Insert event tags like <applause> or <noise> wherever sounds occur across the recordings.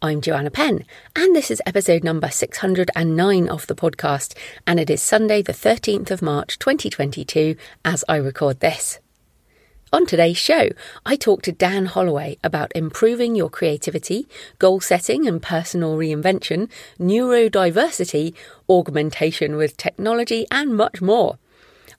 I'm Joanna Penn, and this is episode number 609 of the podcast, and it is Sunday, the 13th of March 2022, as I record this. On today's show, I talk to Dan Holloway about improving your creativity, goal setting and personal reinvention, neurodiversity, augmentation with technology, and much more.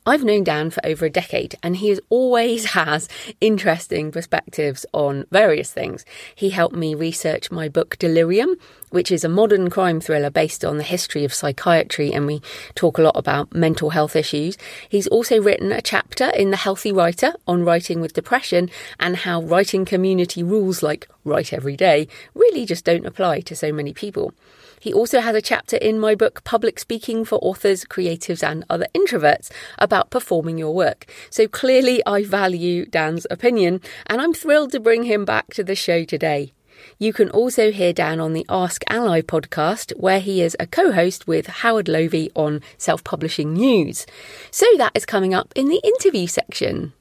I've known Dan for over a decade and he always <laughs> has interesting perspectives on various things. He helped me research my book Delirium, which is a modern crime thriller based on the history of psychiatry, and we talk a lot about mental health issues. He's also written a chapter in The Healthy Writer on writing with depression and how writing community rules like write every day really just don't apply to so many people. He also has a chapter in my book, Public Speaking for Authors, Creatives, and Other Introverts, about performing your work. So clearly, I value Dan's opinion, and I'm thrilled to bring him back to the show today. You can also hear Dan on the AskALLi podcast, where he is a co host with Howard Lovy on self publishing news. So that is coming up in the interview section.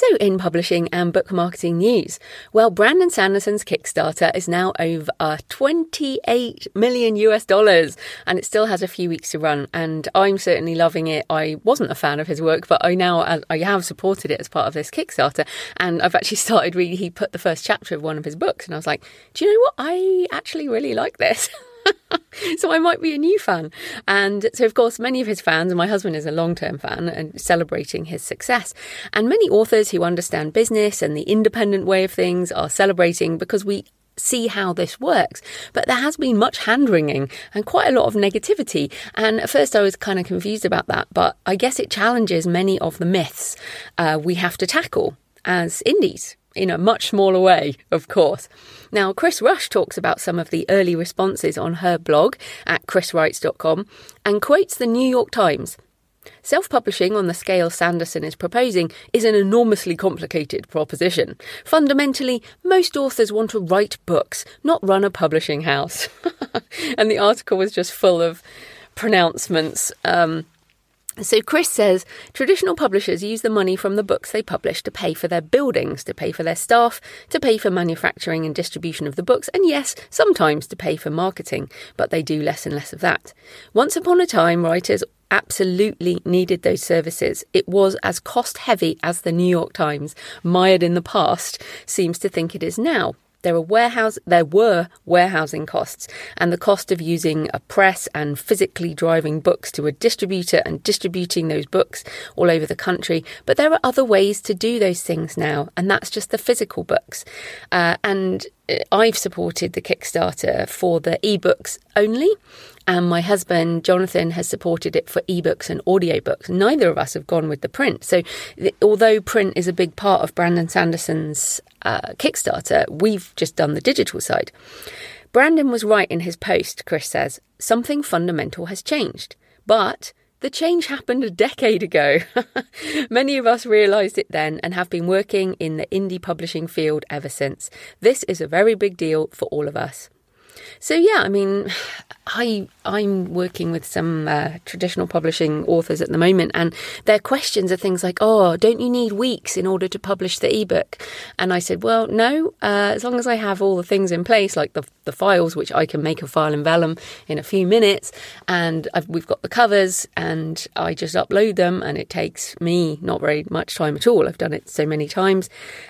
So, in publishing and book marketing news, well, Brandon Sanderson's Kickstarter is now over 28 million US dollars and it still has a few weeks to run. And I'm certainly loving it. I wasn't a fan of his work, but I now uh, I have supported it as part of this Kickstarter. And I've actually <laughs> started reading, he put the first chapter of one of his books, and I was like, do you know what? I actually really like this. <laughs> <laughs> so I might be a new fan. And so, of course, many of his fans, and my husband is a long term fan and celebrating his success. And many authors who understand business and the independent way of things are celebrating because we see how this works. But there has been much hand wringing and quite a lot of negativity. And at first I was kind of confused about that, but I guess it challenges many of the myths uh, we have to tackle as indies in a much smaller way, of course. Now, Kris Rusch talks about some of the early responses on her blog at kriswrites.com and quotes the New York Times. Self publishing on the scale Sanderson is proposing is an enormously complicated proposition. Fundamentally, most authors want to write books, not run a publishing house. <laughs> and the article was just full of pronouncements. Um, so Kris says traditional publishers use the money from the books they publish to pay for their buildings, to pay for their staff, to pay for manufacturing and distribution of the books, and yes, sometimes to pay for marketing, but they do less and less of that. Once upon a time, writers absolutely needed those services. It was as cost heavy as the New York Times, mired in the past, seems to think it is now. There are warehouse there were warehousing costs and the cost of using a press and physically driving books to a distributor and distributing those books all over the country. But there are other ways to do those things now, and that's just the physical books. Uh, and I've supported the Kickstarter for the ebooks only, and my husband Jonathan has supported it for ebooks and audiobooks. Neither of us have gone with the print. So, the, although print is a big part of Brandon Sanderson's uh, Kickstarter, we've just done the digital side. Brandon was right in his post, Kris says. Something fundamental has changed. But the change happened a decade ago. <laughs> Many of us realised it then and have been working in the indie publishing field ever since. This is a very big deal for all of us. So yeah, I mean, <sighs> I I'm working with some uh, traditional publishing authors at the moment, and their questions are things like, "Oh, don't you need weeks in order to publish the ebook?" And I said, "Well, no. Uh, as long as I have all the things in place, like the the files, which I can make a file in Vellum in a few minutes, and I've, we've got the covers, and I just upload them, and it takes me not very much time at all. I've done it so many times.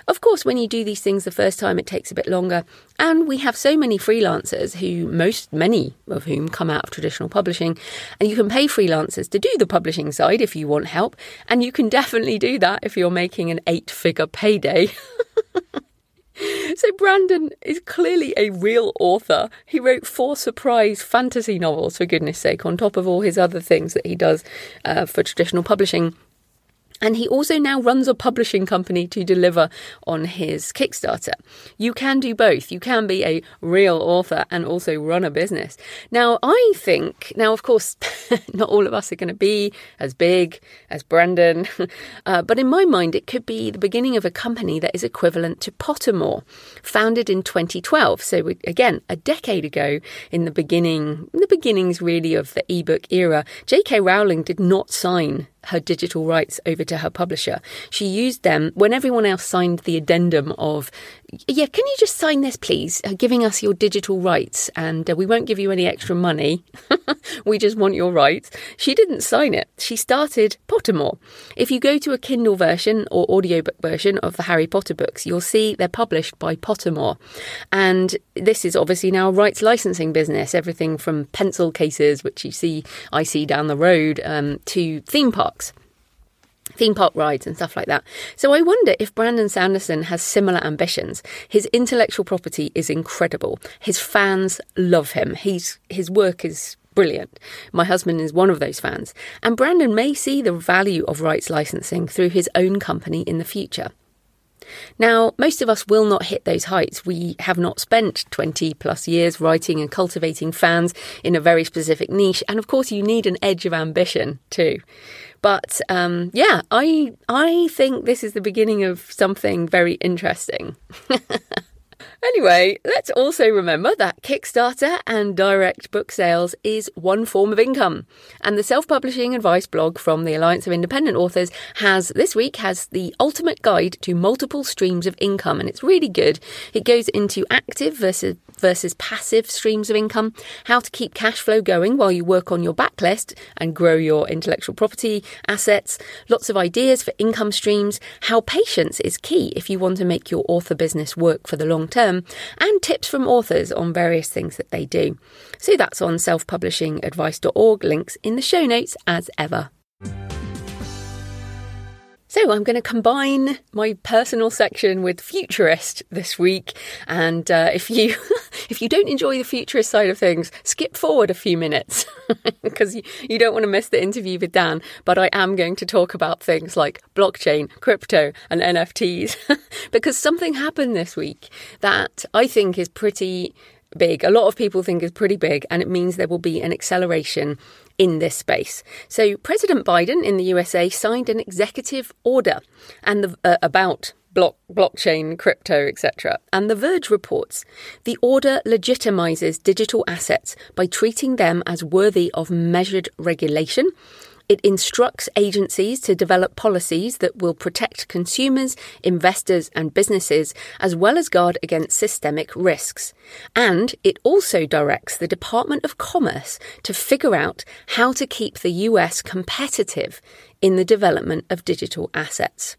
Of course, when you do these things the first time, it takes a bit longer, and we have so many freelancers who most many of whom come out of traditional publishing. And you can pay freelancers to do the publishing side if you want help. And you can definitely do that if you're making an eight figure payday. <laughs> So, Brandon is clearly a real author. He wrote four surprise fantasy novels, for goodness sake, on top of all his other things that he does uh, for traditional publishing. And he also now runs a publishing company to deliver on his Kickstarter. You can do both. You can be a real author and also run a business. Now, I think, now, of course, <laughs> not all of us are going to be as big as Brandon, <laughs> uh, but in my mind, it could be the beginning of a company that is equivalent to Pottermore, founded in 2012. So, again, a decade ago, in the beginning, the beginnings really of the ebook era, J.K. Rowling did not sign her digital rights over to her publisher. She used them when everyone else signed the addendum of, yeah, can you just sign this, please, uh, giving us your digital rights and uh, we won't give you any extra money. <laughs> we just want your rights. She didn't sign it. She started Pottermore. If you go to a Kindle version or audiobook version of the Harry Potter books, you'll see they're published by Pottermore. And this is obviously now a rights licensing business, everything from pencil cases, which you see, I see down the road, um, to theme parks parks theme park rides and stuff like that. So I wonder if Brandon Sanderson has similar ambitions. His intellectual property is incredible. His fans love him. He's his work is brilliant. My husband is one of those fans. And Brandon may see the value of rights licensing through his own company in the future. Now, most of us will not hit those heights. We have not spent 20 plus years writing and cultivating fans in a very specific niche. And of course, you need an edge of ambition too. But um, yeah, I I think this is the beginning of something very interesting. <laughs> Anyway, let's also remember that Kickstarter and direct book sales is one form of income. And the self-publishing advice blog from the Alliance of Independent Authors has this week has the ultimate guide to multiple streams of income and it's really good. It goes into active versus versus passive streams of income, how to keep cash flow going while you work on your backlist and grow your intellectual property assets, lots of ideas for income streams, how patience is key if you want to make your author business work for the long term and tips from authors on various things that they do. So that's on selfpublishingadvice.org, links in the show notes as ever. So I'm going to combine my personal section with futurist this week, and uh, if you <laughs> if you don't enjoy the futurist side of things, skip forward a few minutes <laughs> because you, you don't want to miss the interview with Dan. But I am going to talk about things like blockchain, crypto, and NFTs <laughs> because something happened this week that I think is pretty big. A lot of people think is pretty big, and it means there will be an acceleration in this space. So, President Biden in the USA signed an executive order and the, uh, about block, blockchain, crypto, etc. And The Verge reports the order legitimizes digital assets by treating them as worthy of measured regulation it instructs agencies to develop policies that will protect consumers, investors, and businesses, as well as guard against systemic risks. And it also directs the Department of Commerce to figure out how to keep the US competitive in the development of digital assets.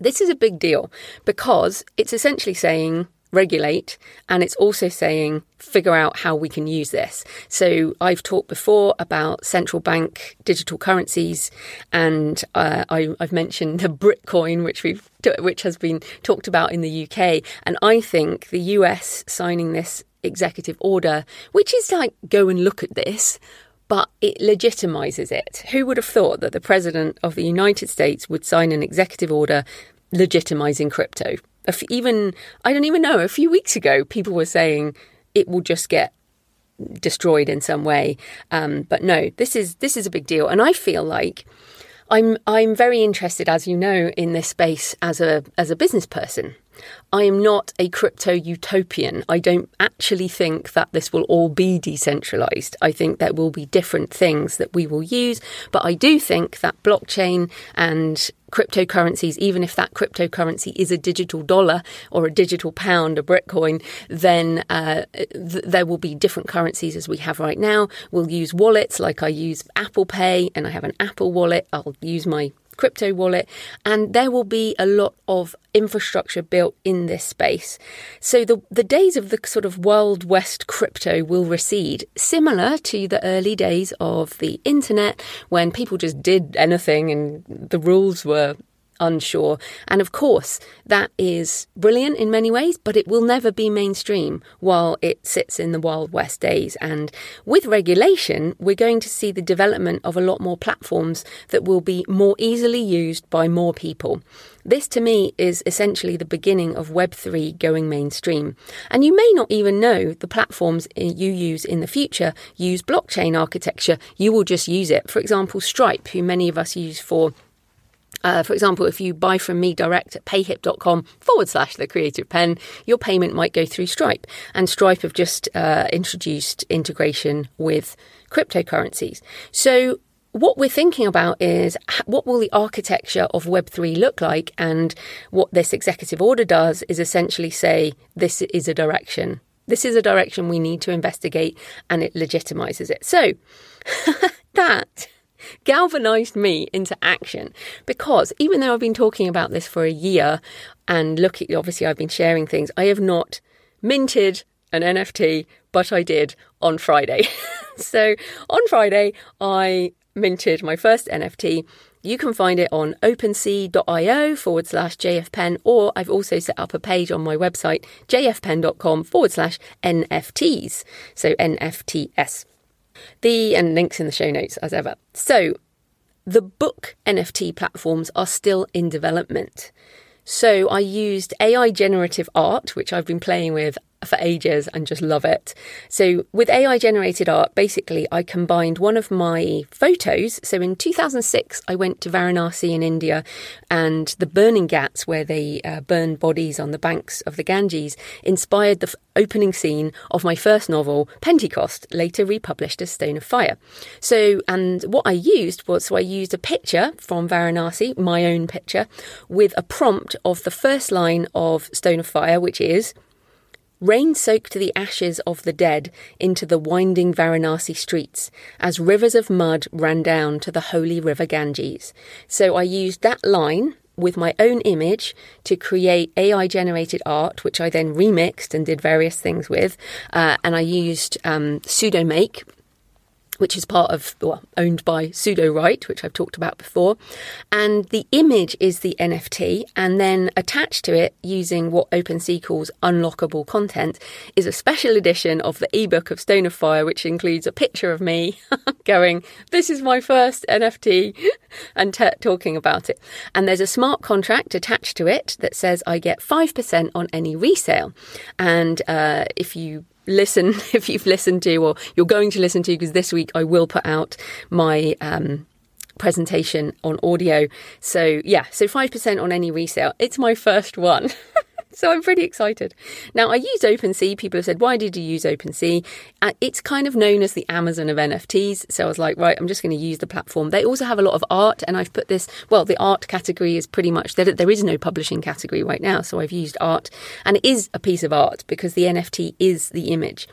This is a big deal because it's essentially saying regulate and it's also saying figure out how we can use this. So I've talked before about central bank digital currencies and uh, I, have mentioned the Britcoin which we've which has been talked about in the UK and I think the US signing this executive order which is like go and look at this but it legitimizes it. Who would have thought that the President of the United States would sign an executive order legitimizing crypto? Even I don't even know. A few weeks ago, people were saying it will just get destroyed in some way. Um, but no, this is this is a big deal, and I feel like I'm I'm very interested, as you know, in this space as a as a business person. I am not a crypto utopian. I don't actually think that this will all be decentralized. I think there will be different things that we will use, but I do think that blockchain and cryptocurrencies, even if that cryptocurrency is a digital dollar or a digital pound, a Bitcoin, then uh, th- there will be different currencies as we have right now. We'll use wallets like I use Apple Pay and I have an Apple wallet. I'll use my crypto wallet, and there will be a lot of infrastructure built in this space. So the, the days of the sort of Wild West crypto will recede, similar to the early days of the internet when people just did anything and the rules were unsure. And of course, that is brilliant in many ways, but it will never be mainstream while it sits in the Wild West days. And with regulation, we're going to see the development of a lot more platforms that will be more easily used by more people. This to me is essentially the beginning of Web3 going mainstream. And you may not even know the platforms you use in the future use blockchain architecture. You will just use it. For example, Stripe, who many of us use for uh, for example, if you buy from me direct at payhip.com forward slash the creative pen, your payment might go through Stripe. And Stripe have just uh, introduced integration with cryptocurrencies. So what we're thinking about is what will the architecture of Web3 look like? And what this executive order does is essentially say this is a direction. This is a direction we need to investigate, and it legitimizes it. So <laughs> that galvanized me into action because even though I've been talking about this for a year and look at obviously I've been sharing things, I have not minted an NFT, but I did on Friday. <laughs> so on Friday, I minted my first NFT. You can find it on opensea.io forward slash jfpenn, or I've also set up a page on my website, jfpenn.com forward slash NFTs. So NFTS. The and links in the show notes as ever. So the book NFT platforms are still in development. So I used AI generative art, which I've been playing with for ages and just love it. So, with AI generated art, basically, I combined one of my photos. So, in 2006, I went to Varanasi in India and the burning ghats, where they uh, burn bodies on the banks of the Ganges, inspired the f- opening scene of my first novel, Pentecost, later republished as Stone of Fire. So, and what I used was so I used a picture from Varanasi, my own picture, with a prompt of the first line of Stone of Fire, which is Rain soaked the ashes of the dead into the winding Varanasi streets as rivers of mud ran down to the holy river Ganges. So I used that line with my own image to create AI generated art, which I then remixed and did various things with. Uh, and I used um, Sudomake, which is part of, well, owned by Sudowrite, which I've talked about before. And the image is the NFT, and then attached to it, using what OpenSea calls unlockable content, is a special edition of the ebook of Stone of Fire, which includes a picture of me <laughs> going, This is my first NFT, <laughs> and t- talking about it. And there's a smart contract attached to it that says I get 5% on any resale. And uh, if you listen <laughs> if you've listened to or you're going to listen to because this week I will put out my um, presentation on audio. So yeah, so 5% on any resale. It's my first one. <laughs> So I'm pretty excited. Now, I use OpenSea. People have said, why did you use OpenSea? Uh, it's kind of known as the Amazon of NFTs. So I was like, right, I'm just going to use the platform. They also have a lot of art, and I've put this, well, the art category is pretty much, there, there is no publishing category right now. So I've used art, and it is a piece of art because the NFT is the image.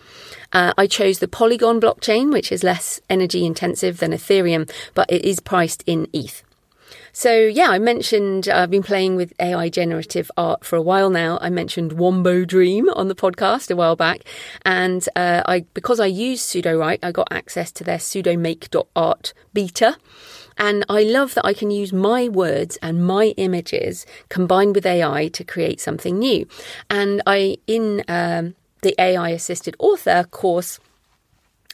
Uh, I chose the Polygon blockchain, which is less energy intensive than Ethereum, but it is priced in ETH. So, yeah, I mentioned uh, I've been playing with AI generative art for a while now. I mentioned Wombo Dream on the podcast a while back. And uh, I because I use Sudowrite, I got access to their sudomake.art beta. And I love that I can use my words and my images combined with AI to create something new. And I, in um, the AI assisted author course,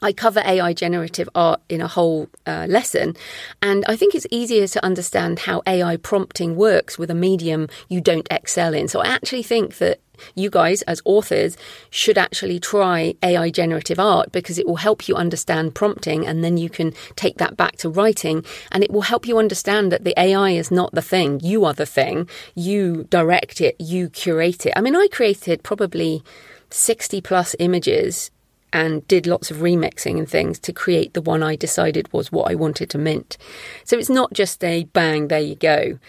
I cover AI generative art in a whole uh, lesson, and I think it's easier to understand how AI prompting works with a medium you don't excel in. So I actually think that you guys, as authors, should actually try AI generative art because it will help you understand prompting and then you can take that back to writing and it will help you understand that the AI is not the thing. You are the thing. You direct it, you curate it. I mean, I created probably 60 plus images and did lots of remixing and things to create the one I decided was what I wanted to mint. So it's not just a bang, there you go.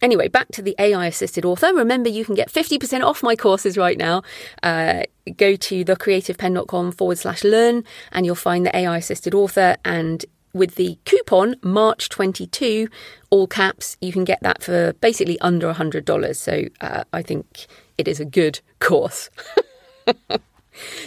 Anyway, back to the AI assisted author. Remember, you can get 50% off my courses right now. Uh, go to thecreativepenn.com forward slash learn and you'll find the AI assisted author. And with the coupon March22, all caps, you can get that for basically under $100. So uh, I think it is a good course. <laughs>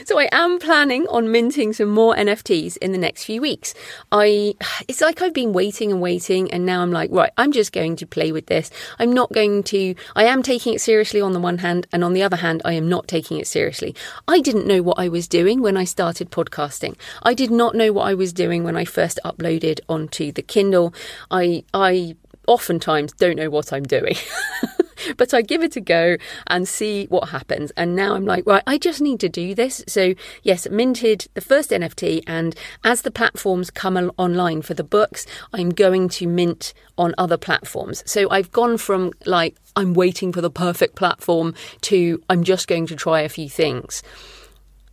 So I am planning on minting some more NFTs in the next few weeks. I it's like I've been waiting and waiting and now I'm like, right, I'm just going to play with this. I'm not going to I am taking it seriously on the one hand and on the other hand I am not taking it seriously. I didn't know what I was doing when I started podcasting. I did not know what I was doing when I first uploaded onto the Kindle. I I oftentimes don't know what I'm doing. <laughs> <laughs> but I give it a go and see what happens. And now I'm like, right, I just need to do this. So, yes, minted the first NFT. And as the platforms come online for the books, I'm going to mint on other platforms. So I've gone from like, I'm waiting for the perfect platform to I'm just going to try a few things.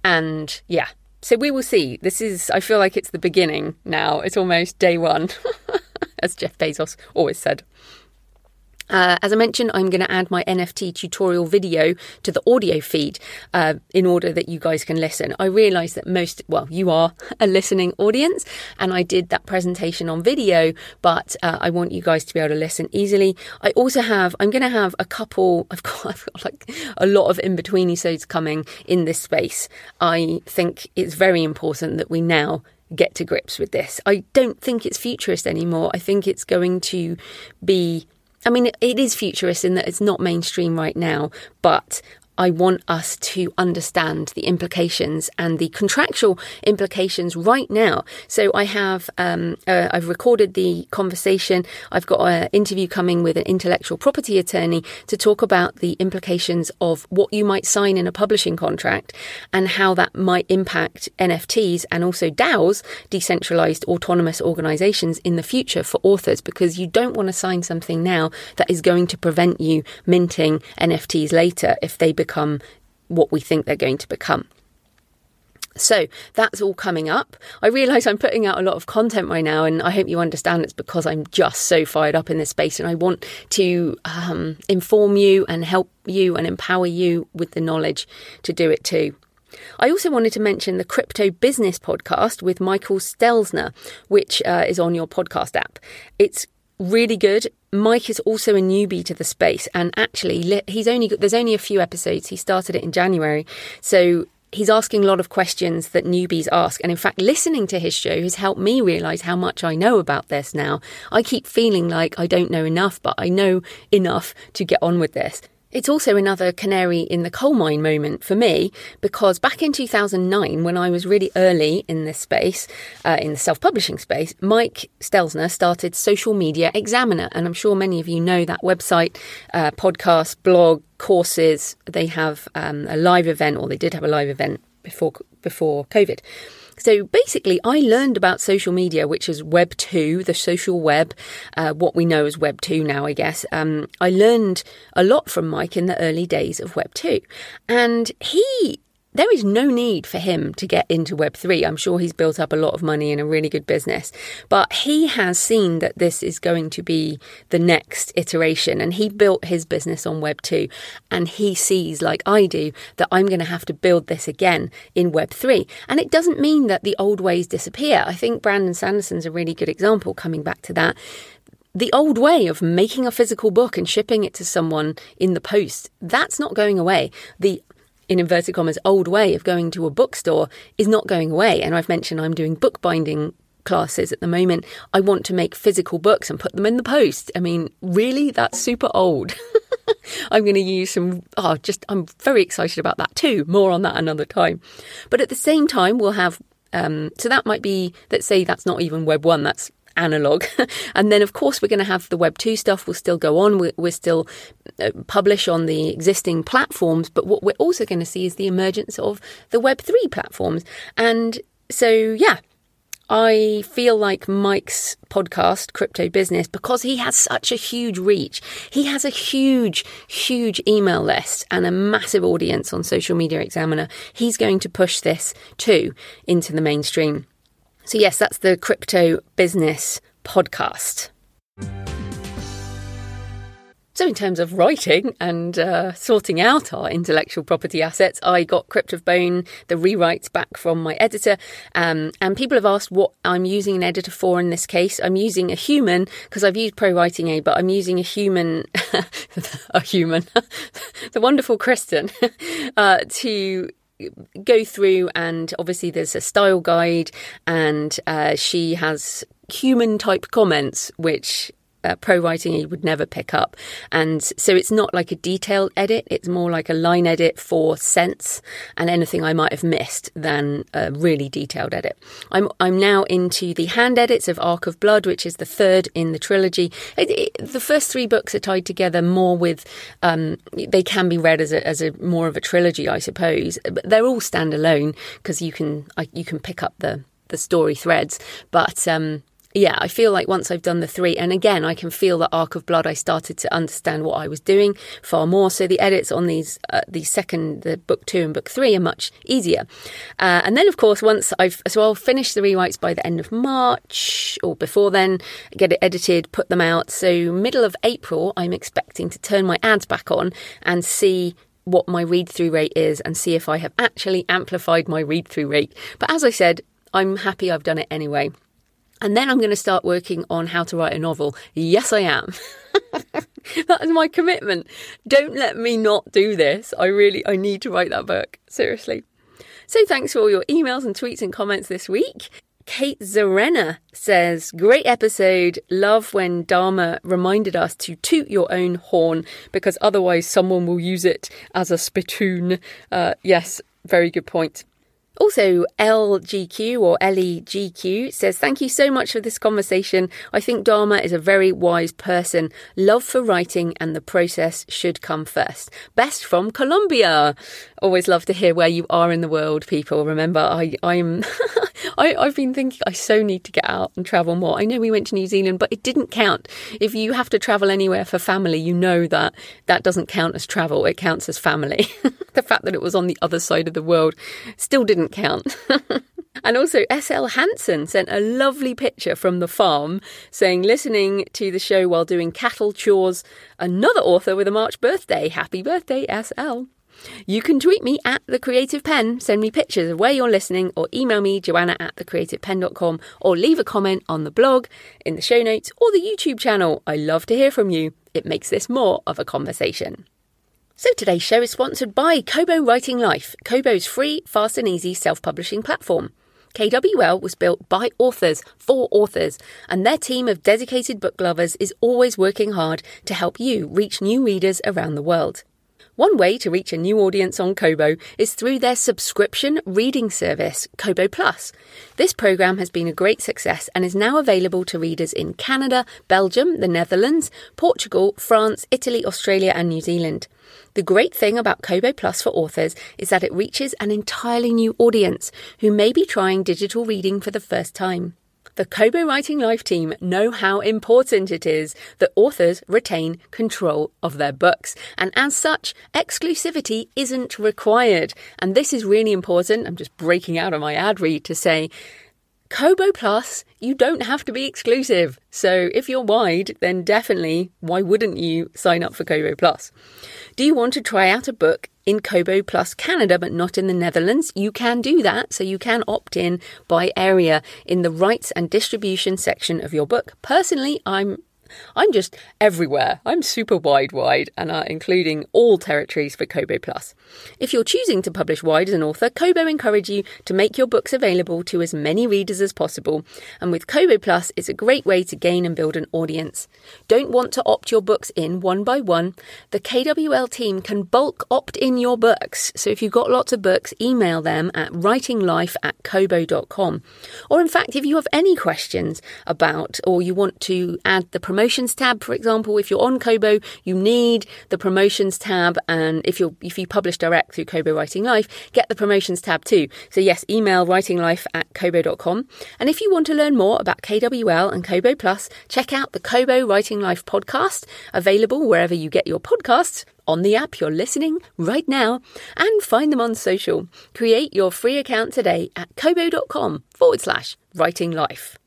And yeah, so we will see. This is, I feel like it's the beginning now. It's almost day one, <laughs> as Jeff Bezos always said. Uh, as I mentioned, I'm going to add my NFT tutorial video to the audio feed uh, in order that you guys can listen. I realise that most, well, you are <laughs> a listening audience, and I did that presentation on video, but uh, I want you guys to be able to listen easily. I also have, I'm going to have a couple, <laughs> I've got, I've got like a lot of in between episodes coming in this space. I think it's very important that we now get to grips with this. I don't think it's futurist anymore. I think it's going to be I mean, it is futurist in that it's not mainstream right now, but I want us to understand the implications and the contractual implications right now. So I have um, uh, I've recorded the conversation. I've got an interview coming with an intellectual property attorney to talk about the implications of what you might sign in a publishing contract and how that might impact NFTs and also DAOs, decentralized autonomous organizations in the future for authors because you don't want to sign something now that is going to prevent you minting NFTs later if they become become what we think they're going to become. So that's all coming up. I realise I'm putting out a lot of content right now, and I hope you understand it's because I'm just so fired up in this space and I want to um, inform you and help you and empower you with the knowledge to do it too. I also wanted to mention the Crypto Business podcast with Michael Stelzner, which uh, is on your podcast app. It's really good. Mike is also a newbie to the space, and actually, he's only there's only a few episodes. He started it in January, so he's asking a lot of questions that newbies ask. And in fact, listening to his show has helped me realize how much I know about this now. I keep feeling like I don't know enough, but I know enough to get on with this. It's also another canary in the coal mine moment for me because back in 2009, when I was really early in this space, uh, in the self publishing space, Mike Stelzner started Social Media Examiner. And I'm sure many of you know that website, uh, podcast, blog, courses. They have um, a live event, or they did have a live event before, before COVID. So basically, I learned about social media, which is Web 2, the social web, uh, what we know as Web 2 now, I guess. Um, I learned a lot from Mike in the early days of Web 2. And he there is no need for him to get into Web3. I'm sure he's built up a lot of money in a really good business, but he has seen that this is going to be the next iteration and he built his business on Web2 and he sees, like I do, that I'm going to have to build this again in Web3. And it doesn't mean that the old ways disappear. I think Brandon Sanderson's a really good example coming back to that the old way of making a physical book and shipping it to someone in the post, that's not going away. The in inverted commas, old way of going to a bookstore is not going away. And I've mentioned I'm doing bookbinding classes at the moment. I want to make physical books and put them in the post. I mean, really? That's super old. <laughs> I'm going to use some, oh, just, I'm very excited about that too. More on that another time. But at the same time, we'll have um, so that might be, let's say that's not even Web 1, that's analog. <laughs> and then, of course, we're going to have the Web 2 stuff will still go on. We're, we're still uh, publish on the existing platforms. But what we're also going to see is the emergence of the Web 3 platforms. And so, yeah, I feel like Mike's podcast, Crypto Business, because he has such a huge reach, he has a huge, huge email list and a massive audience on Social Media Examiner. He's going to push this too into the mainstream. So, yes, that's the Crypto Business podcast. So, in terms of writing and uh, sorting out our intellectual property assets, I got Crypt of Bone, the rewrites back from my editor. Um, and people have asked what I'm using an editor for in this case. I'm using a human because I've used ProWritingAid, but I'm using a human, <laughs> a human, <laughs> the wonderful Kristen, <laughs> uh, to go through and obviously there's a style guide and uh, she has human type comments which uh, pro writing you would never pick up. And so it's not like a detailed edit, it's more like a line edit for sense and anything I might have missed than a really detailed edit. I'm, I'm now into the hand edits of Arc of Blood, which is the third in the trilogy. It, it, the first three books are tied together more with, um, they can be read as a, as a more of a trilogy, I suppose, but they're all standalone because you can, I, you can pick up the, the story threads. But, um, yeah, I feel like once I've done the three, and again, I can feel that Arc of Blood. I started to understand what I was doing far more. So the edits on these, uh, the second, the book two and book three, are much easier. Uh, and then, of course, once I've, so I'll finish the rewrites by the end of March or before then, get it edited, put them out. So middle of April, I'm expecting to turn my ads back on and see what my read through rate is and see if I have actually amplified my read through rate. But as I said, I'm happy I've done it anyway. And then I'm going to start working on how to write a novel. Yes, I am. <laughs> that is my commitment. Don't let me not do this. I really, I need to write that book. Seriously. So thanks for all your emails and tweets and comments this week. Kate Zarena says, Great episode. Love when Dharma reminded us to toot your own horn because otherwise someone will use it as a spittoon. Uh, yes, very good point. Also, LGQ or LEGQ says, Thank you so much for this conversation. I think Dharma is a very wise person. Love for writing and the process should come first. Best from Colombia. Always love to hear where you are in the world, people. Remember, I, I'm <laughs> I, I've been thinking I so need to get out and travel more. I know we went to New Zealand, but it didn't count. If you have to travel anywhere for family, you know that that doesn't count as travel. It counts as family. <laughs> the fact that it was on the other side of the world still didn't count. <laughs> And also, S.L. Hansen sent a lovely picture from the farm saying, listening to the show while doing cattle chores. Another author with a March birthday. Happy birthday, S.L. You can tweet me at The Creative Penn, send me pictures of where you're listening, or email me, joanna at thecreativepenn.com, or leave a comment on the blog, in the show notes, or the YouTube channel. I love to hear from you. It makes this more of a conversation. So today's show is sponsored by Kobo Writing Life, Kobo's free, fast and easy self-publishing platform. KWL was built by authors for authors, and their team of dedicated book lovers is always working hard to help you reach new readers around the world. One way to reach a new audience on Kobo is through their subscription reading service, Kobo Plus. This program has been a great success and is now available to readers in Canada, Belgium, the Netherlands, Portugal, France, Italy, Australia, and New Zealand. The great thing about Kobo Plus for authors is that it reaches an entirely new audience who may be trying digital reading for the first time. The Kobo Writing Life team know how important it is that authors retain control of their books, and as such, exclusivity isn't required. And this is really important. I'm just breaking out of my ad read to say Kobo Plus, you don't have to be exclusive. So if you're wide, then definitely, why wouldn't you sign up for Kobo Plus? Do you want to try out a book in Kobo Plus Canada, but not in the Netherlands? You can do that. So you can opt in by area in the rights and distribution section of your book. Personally, I'm I'm just everywhere. I'm super wide wide and uh, including all territories for Kobo Plus. If you're choosing to publish wide as an author, Kobo encourage you to make your books available to as many readers as possible. And with Kobo Plus, it's a great way to gain and build an audience. Don't want to opt your books in one by one? The KWL team can bulk opt in your books. So if you've got lots of books, email them at writinglife at kobo.com. Or in fact, if you have any questions about or you want to add the promotions tab, for example, if you're on Kobo, you need the promotions tab, and if you if you publish direct through Kobo Writing Life, get the promotions tab too. So yes, email writinglife at kobo.com. And if you want to learn more about KWL and Kobo Plus, check out the Kobo Writing Life podcast, available wherever you get your podcasts on the app you're listening right now and find them on social. Create your free account today at kobo.com forward slash writing life.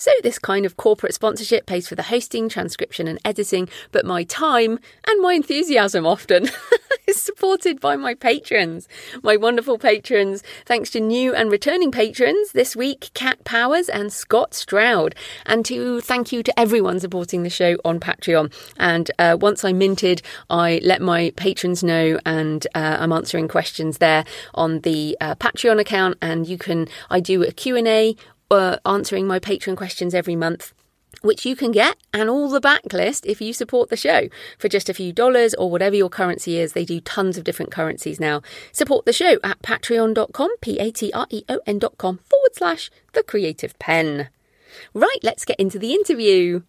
So, this kind of corporate sponsorship pays for the hosting, transcription, and editing, but my time and my enthusiasm often <laughs> is supported by my patrons, my wonderful patrons. Thanks to new and returning patrons this week, Kat Powers and Scott Stroud. And to thank you to everyone supporting the show on Patreon. And uh, once I minted, I let my patrons know, and uh, I'm answering questions there on the uh, Patreon account. And you can, I do a Q&A uh, answering my patron questions every month which you can get and all the backlist if you support the show for just a few dollars or whatever your currency is. They do tons of different currencies now. Support the show at patreon.com, P A T R E O N.com forward slash the creative pen. Right, let's get into the interview.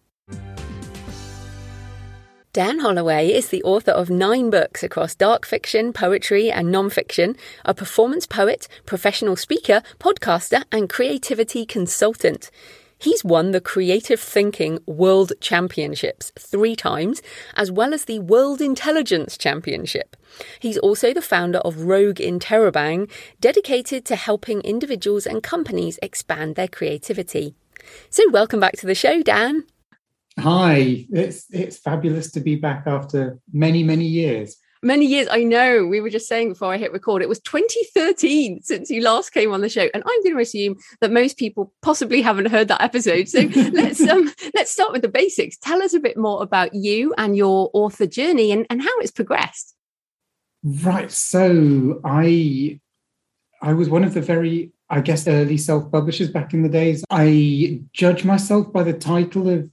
Dan Holloway is the author of nine books across dark fiction, poetry, and non-fiction, a performance poet, professional speaker, podcaster, and creativity consultant. He's won the Creative Thinking World Championships three times, as well as the World Intelligence Championship. He's also the founder of Rogue Interrobang, dedicated to helping individuals and companies expand their creativity. So, welcome back to the show, Dan. Hi, it's it's fabulous to be back after many many years. Many years, I know. We were just saying before I hit record, it was 2013 since you last came on the show, and I'm going to assume that most people possibly haven't heard that episode. So <laughs> let's um let's start with the basics. Tell us a bit more about you and your author journey and, and how it's progressed. Right. So I I was one of the very I guess early self-publishers back in the days. I judge myself by the title of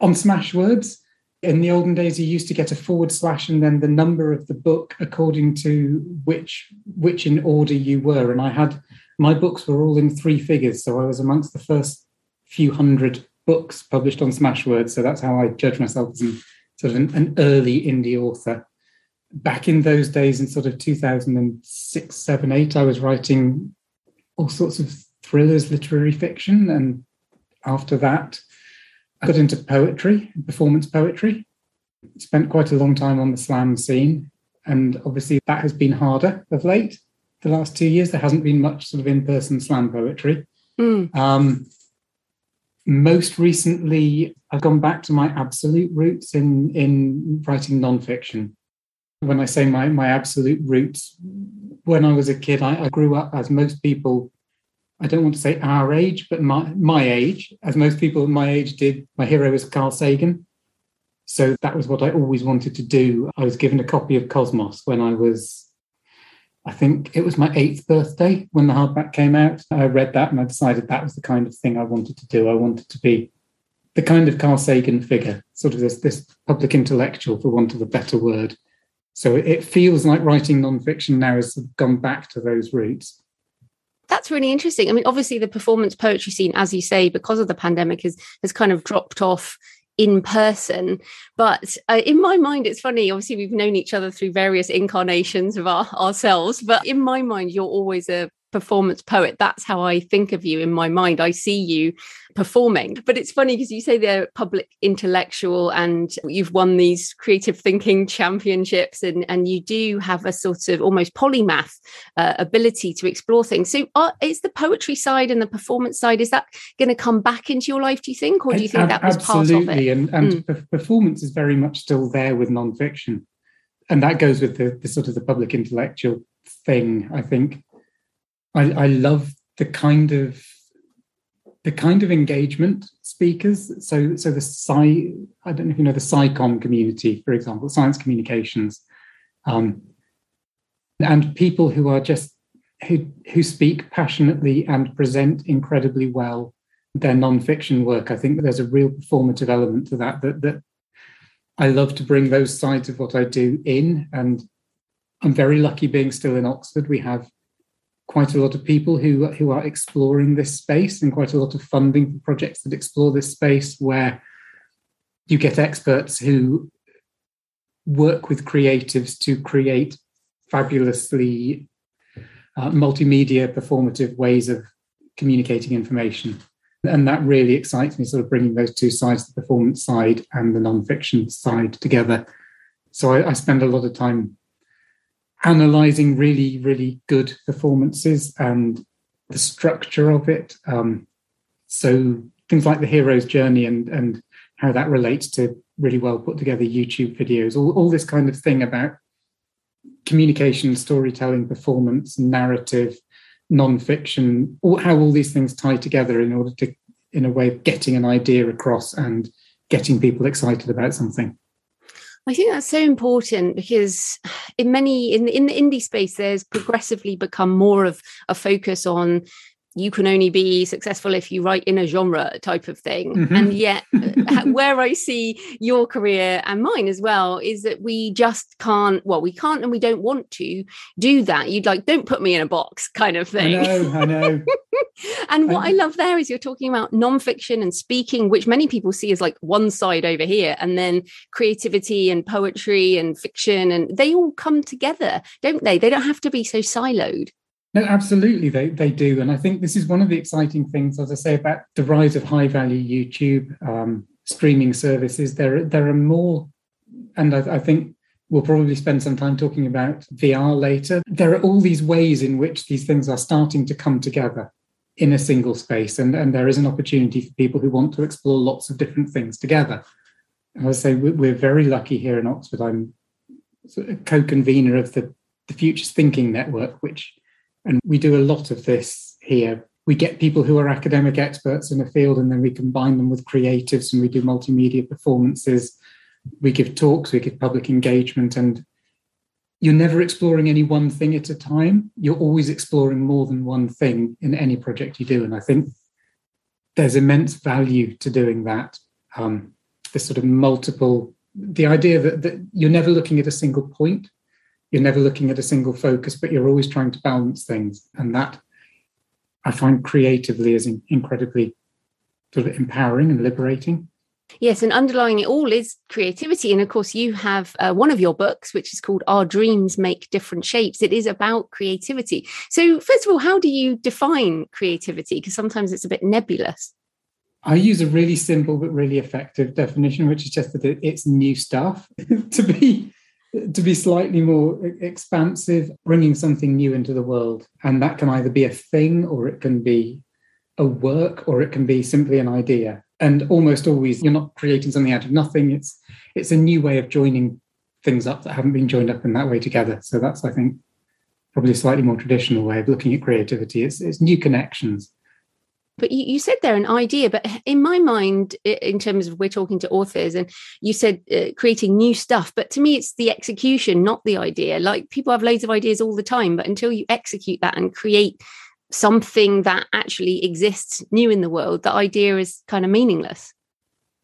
on Smashwords. In the olden days, you used to get a forward slash and then the number of the book according to which which in order you were. And I had my books were all in three figures, so I was amongst the first few hundred books published on Smashwords. So that's how I judge myself as an, sort of an, an early indie author. Back in those days, in sort of 2006, 7, 8, I was writing all sorts of thrillers, literary fiction, and after that, I got into poetry, performance poetry. Spent quite a long time on the slam scene. And obviously, that has been harder of late. The last two years, there hasn't been much sort of in person slam poetry. Mm. Um, most recently, I've gone back to my absolute roots in, in writing nonfiction. When I say my, my absolute roots, when I was a kid, I, I grew up as most people I don't want to say our age, but my, my age, as most people my age did. My hero is Carl Sagan. So that was what I always wanted to do. I was given a copy of Cosmos when I was, I think it was my eighth birthday when the hardback came out. I read that and I decided that was the kind of thing I wanted to do. I wanted to be the kind of Carl Sagan figure, sort of this, this public intellectual, for want of a better word. So it feels like writing nonfiction now has gone back to those roots that's really interesting. I mean, obviously, the performance poetry scene, as you say, because of the pandemic, has has kind of dropped off in person. But uh, in my mind, it's funny. Obviously, we've known each other through various incarnations of our, ourselves. But in my mind, you're always a performance poet. That's how I think of you in my mind. I see you performing. But it's funny because you say they're public intellectual and you've won these creative thinking championships and, and you do have a sort of almost polymath uh, ability to explore things. So are, is the poetry side and the performance side, is that going to come back into your life, do you think? Or do you think that was Absolutely. part of it? And, and mm. performance is very much still there with nonfiction. And that goes with the, the sort of the public intellectual thing, I think. I, I love the kind of the kind of engagement speakers. So, so the sci, I don't know if you know the SciComm community, for example, science communications, um, and people who are just who who speak passionately and present incredibly well their nonfiction work. I think there's a real performative element to that. That that I love to bring those sides of what I do in, and I'm very lucky being still in Oxford. We have quite a lot of people who who are exploring this space and quite a lot of funding for projects that explore this space where you get experts who work with creatives to create fabulously uh, multimedia performative ways of communicating information. And that really excites me sort of bringing those two sides the performance side and the nonfiction side together. So I, I spend a lot of time analyzing really, really good performances and the structure of it. Um, so things like the hero's journey and and how that relates to really well put together YouTube videos, all, all this kind of thing about communication, storytelling, performance, narrative, non-fiction, all, how all these things tie together in order to, in a way, of getting an idea across and getting people excited about something. I think that's so important because in many in in the indie space, there's progressively become more of a focus on you can only be successful if you write in a genre type of thing. Mm-hmm. And yet, uh, where I see your career and mine as well is that we just can't, well, we can't and we don't want to do that. You'd like, don't put me in a box kind of thing. I know, I know. <laughs> and what I, I love there is you're talking about nonfiction and speaking, which many people see as like one side over here, and then creativity and poetry and fiction, and they all come together, don't they? They don't have to be so siloed. No, absolutely, they they do, and I think this is one of the exciting things, as I say, about the rise of high value YouTube um, streaming services. There there are more, and I, I think we'll probably spend some time talking about VR later. There are all these ways in which these things are starting to come together in a single space, and and there is an opportunity for people who want to explore lots of different things together. And I say we're very lucky here in Oxford. I'm a co-convener of the the Futures Thinking Network, which and we do a lot of this here. We get people who are academic experts in a field and then we combine them with creatives and we do multimedia performances. We give talks, we give public engagement, and you're never exploring any one thing at a time. You're always exploring more than one thing in any project you do. And I think there's immense value to doing that. Um, this sort of multiple, the idea that, that you're never looking at a single point, you're never looking at a single focus, but you're always trying to balance things. And that I find creatively is incredibly sort of empowering and liberating. Yes, and underlying it all is creativity. And of course, you have uh, one of your books, which is called Our Dreams Make Different Shapes. It is about creativity. So, first of all, how do you define creativity? Because sometimes it's a bit nebulous. I use a really simple but really effective definition, which is just that it's new stuff. <laughs> to be to be slightly more expansive, bringing something new into the world. And that can either be a thing or it can be a work or it can be simply an idea. And almost always you're not creating something out of nothing. It's it's a new way of joining things up that haven't been joined up in that way together. So that's I think probably a slightly more traditional way of looking at creativity. It's it's new connections but you, you, said there an idea but in my mind in terms of we're talking to authors and you said uh, creating new stuff but to me it's the execution not the idea. Like people have loads of ideas all the time but until you execute that and create something that actually exists new in the world the idea is kind of meaningless.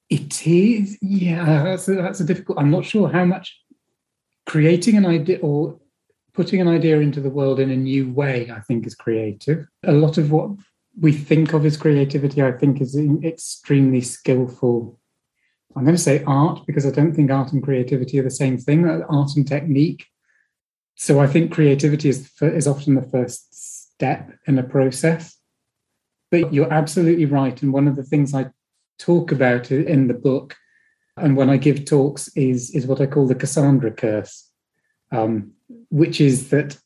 It is yeah that's a, that's a difficult i'm not sure how much creating an idea or putting an idea into the world in a new way i think is creative. A lot of what we think of as creativity, I think, is extremely skillful. I'm going to say art because I don't think art and creativity are the same thing. Uh, art and technique. So I think creativity is is often the first step in a process. But you're absolutely right, and one of the things I talk about in the book, and when I give talks, is is what I call the Cassandra curse, um, which is that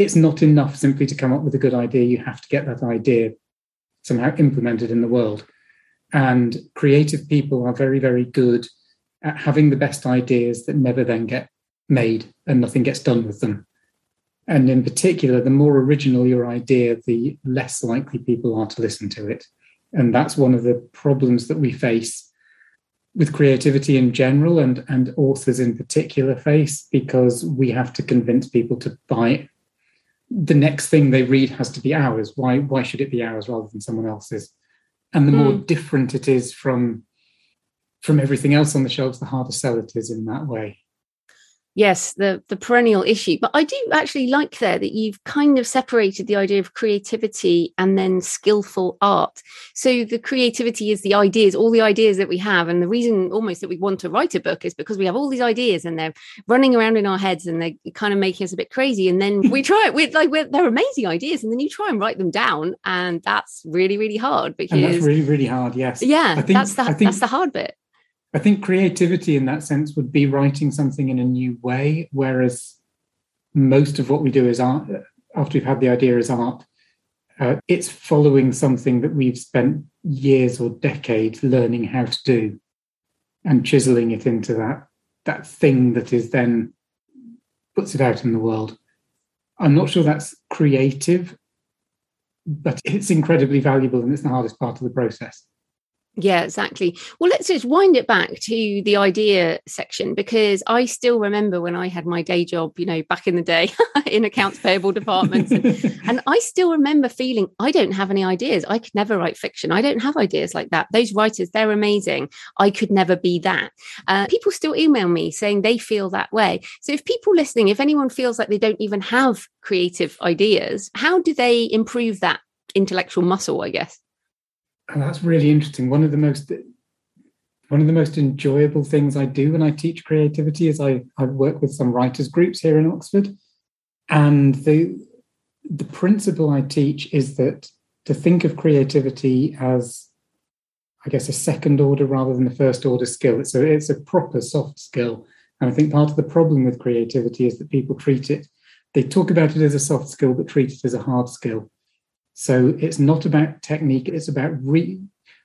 it's not enough simply to come up with a good idea. You have to get that idea somehow implemented in the world. And creative people are very, very good at having the best ideas that never then get made and nothing gets done with them. And in particular, the more original your idea, the less likely people are to listen to it. And that's one of the problems that we face with creativity in general and, and authors in particular face because we have to convince people to buy the next thing they read has to be ours. Why why should it be ours rather than someone else's? And the mm. more hmm. different it is from from everything else on the shelves, the harder sell it is in that way yes the the perennial issue. But i do actually like there that you've kind of separated the idea of creativity and then skillful art. So the creativity is the ideas all the ideas that we have. And the reason almost that we want to write a book is because we have all these ideas and they're running around in our heads and they're kind of making us a bit crazy. And then we <laughs> try it with like they're amazing ideas. And then you try and write them down and that's really really hard because and that's really really hard yes. Yeah think, that's the think, that's the hard bit I think creativity in that sense would be writing something in a new way, whereas most of what we do is art. After we've had the idea as art, uh, it's following something that we've spent years or decades learning how to do, and chiseling it into that that thing that is then puts it out in the world. I'm not sure that's creative, but it's incredibly valuable and it's the hardest part of the process. Yeah, exactly. Well, let's just wind it back to the idea section because I still remember when I had my day job, you know, back in the day <laughs> in accounts payable departments. And, <laughs> and, I still remember feeling I don't have any ideas. I could never write fiction. I don't have ideas like that. Those writers, they're amazing. I could never be that. Uh, people still email me saying they feel that way. So if people listening, if anyone feels like they don't even have creative ideas, how do they improve that intellectual muscle, I guess? And that's really interesting. One of the most one of the most enjoyable things I do when I teach creativity is I, I work with some writers groups here in Oxford. And the the principle I teach is that to think of creativity as I guess a second order rather than a first order skill. It's a it's a proper soft skill. And I think part of the problem with creativity is that people treat it, they talk about it as a soft skill, but treat it as a hard skill. So it's not about technique, it's about re,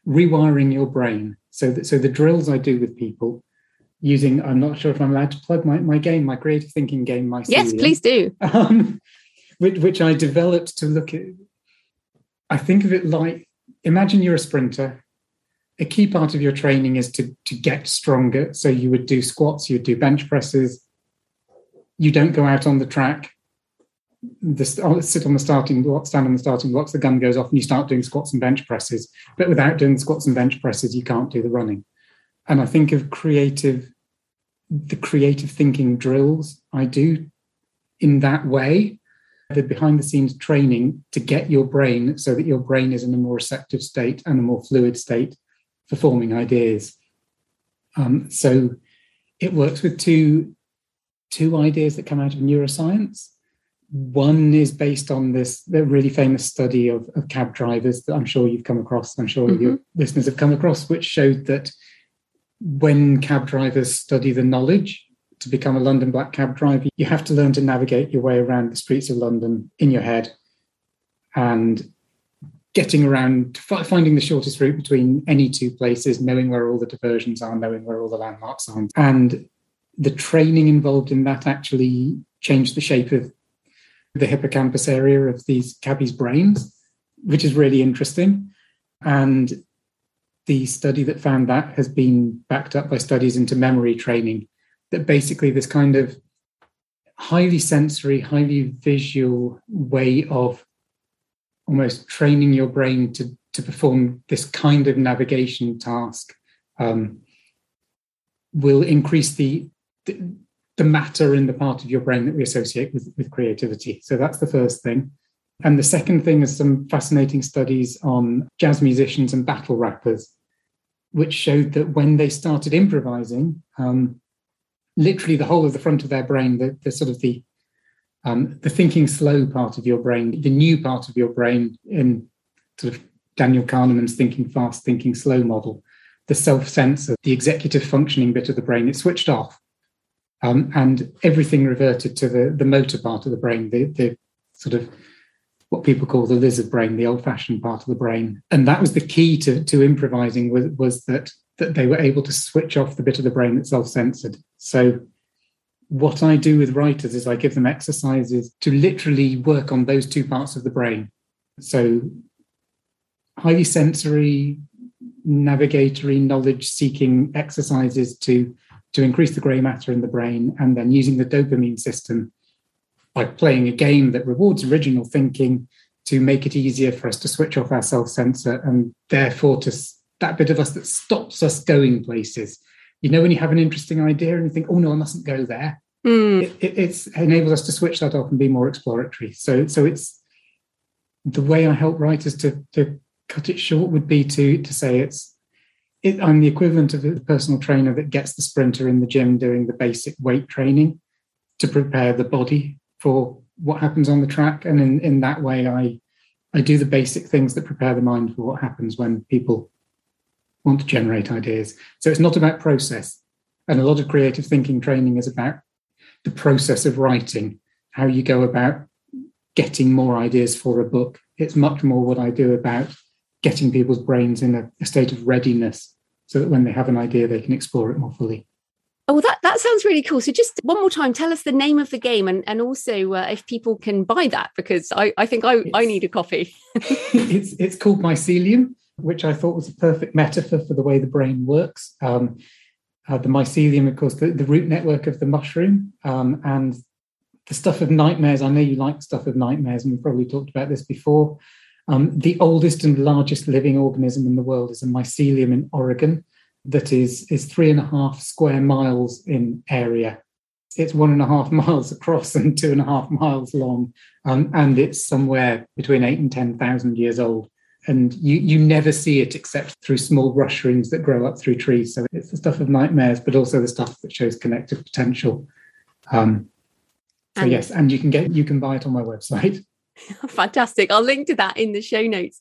rewiring your brain. So, that, so the drills I do with people using, I'm not sure if I'm allowed to plug my, my game, my creative thinking game, my Yes, please do. <laughs> Um, which, which I developed to look at, I think of it like, imagine you're a sprinter. A key part of your training is to, to get stronger. So you would do squats, you would do bench presses. You don't go out on the track the, sit on the starting block, stand on the starting blocks, the gun goes off, and you start doing squats and bench presses. But without doing squats and bench presses, you can't do the running. And I think of creative, the creative thinking drills I do in that way, the behind the scenes training to get your brain so that your brain is in a more receptive state and a more fluid state for forming ideas. Um, so it works with two two ideas that come out of neuroscience one is based on this really famous study of, of cab drivers that I'm sure you've come across. I'm sure mm-hmm. your listeners have come across, which showed that when cab drivers study the knowledge to become a London black cab driver, you have to learn to navigate your way around the streets of London in your head and getting around, finding the shortest route between any two places, knowing where all the diversions are, knowing where all the landmarks are. And the training involved in that actually changed the shape of the hippocampus area of these cabbies' brains, which is really interesting. And the study that found that has been backed up by studies into memory training. That basically, this kind of highly sensory, highly visual way of almost training your brain to, to perform this kind of navigation task um, will increase the, the the matter in the part of your brain that we associate with, with creativity. So that's the first thing. And the second thing is some fascinating studies on jazz musicians and battle rappers, which showed that when they started improvising, um, literally the whole of the front of their brain, the, the sort of the um, the thinking slow part of your brain, the new part of your brain in sort of Daniel Kahneman's thinking fast, thinking slow model, the self censor, the executive functioning bit of the brain, it switched off um, and everything reverted to the, the motor part of the brain, the, the sort of what people call the lizard brain, the old-fashioned part of the brain. And that was the key to, to improvising was, was that, that they were able to switch off the bit of the brain that's self-censored. So what I do with writers is I give them exercises to literally work on those two parts of the brain. So highly sensory, navigatory, knowledge seeking exercises to to increase the grey matter in the brain, and then using the dopamine system by playing a game that rewards original thinking to make it easier for us to switch off our self censor and therefore to that bit of us that stops us going places. You know, when you have an interesting idea and you think, oh no, I mustn't go there. Mm. It, it it's, enables us to switch that off and be more exploratory. So, so it's the way I help writers to, to cut it short would be to, to say it's it, I'm the equivalent of a personal trainer that gets the sprinter in the gym doing the basic weight training to prepare the body for what happens on the track. And in, in that way, I, I do the basic things that prepare the mind for what happens when people want to generate ideas. So it's not about process. And a lot of creative thinking training is about the process of writing, how you go about getting more ideas for a book. It's much more what I do about getting people's brains in a, a state of readiness so that when they have an idea, they can explore it more fully. Oh, that, that sounds really cool. So, just one more time, tell us the name of the game and, and also uh, if people can buy that, because I, I think I, I need a copy. <laughs> it's, it's called Mycelium, which I thought was a perfect metaphor for the way the brain works. Um, uh, the mycelium, of course, the, the root network of the mushroom, um, and the stuff of nightmares. I know you like stuff of nightmares, and we've probably talked about this before. Um, the oldest and largest living organism in the world is a mycelium in Oregon that is, is three and a half square miles in area. It's one and a half <laughs> miles across and two and a half miles long, um, and it's somewhere between eight and 10,000 years old and you you never see it except through small mushrooms that grow up through trees. So it's the stuff of nightmares, but also the stuff that shows connective potential. Um, so and yes, and you can get you can buy it on my website. <laughs> <laughs> Fantastic. I'll link to that in the show notes.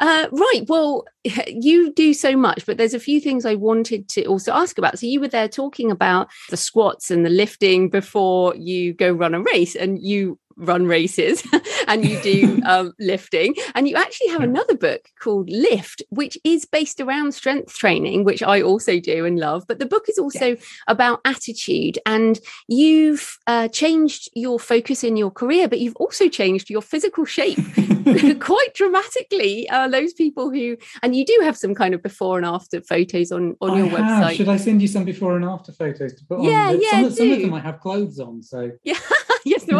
Uh, right. Well, <laughs> you do so much, but there's a few things I wanted to also ask about. So, you were there talking about the squats and the lifting before you go run a race, and you run races <laughs> and you do <laughs> um, lifting. And you actually have another book called Lift, which is based around strength training, which I also do and love. But the book is also yes. about attitude. And you've uh, changed your focus in your career, but you've also changed your physical shape <laughs> quite dramatically. Uh, those people who, and you do have some kind of before and after photos on, on your have. website. Should I send you some before and after photos to put yeah, on? Yeah, some, some of them I have clothes on. So, yeah.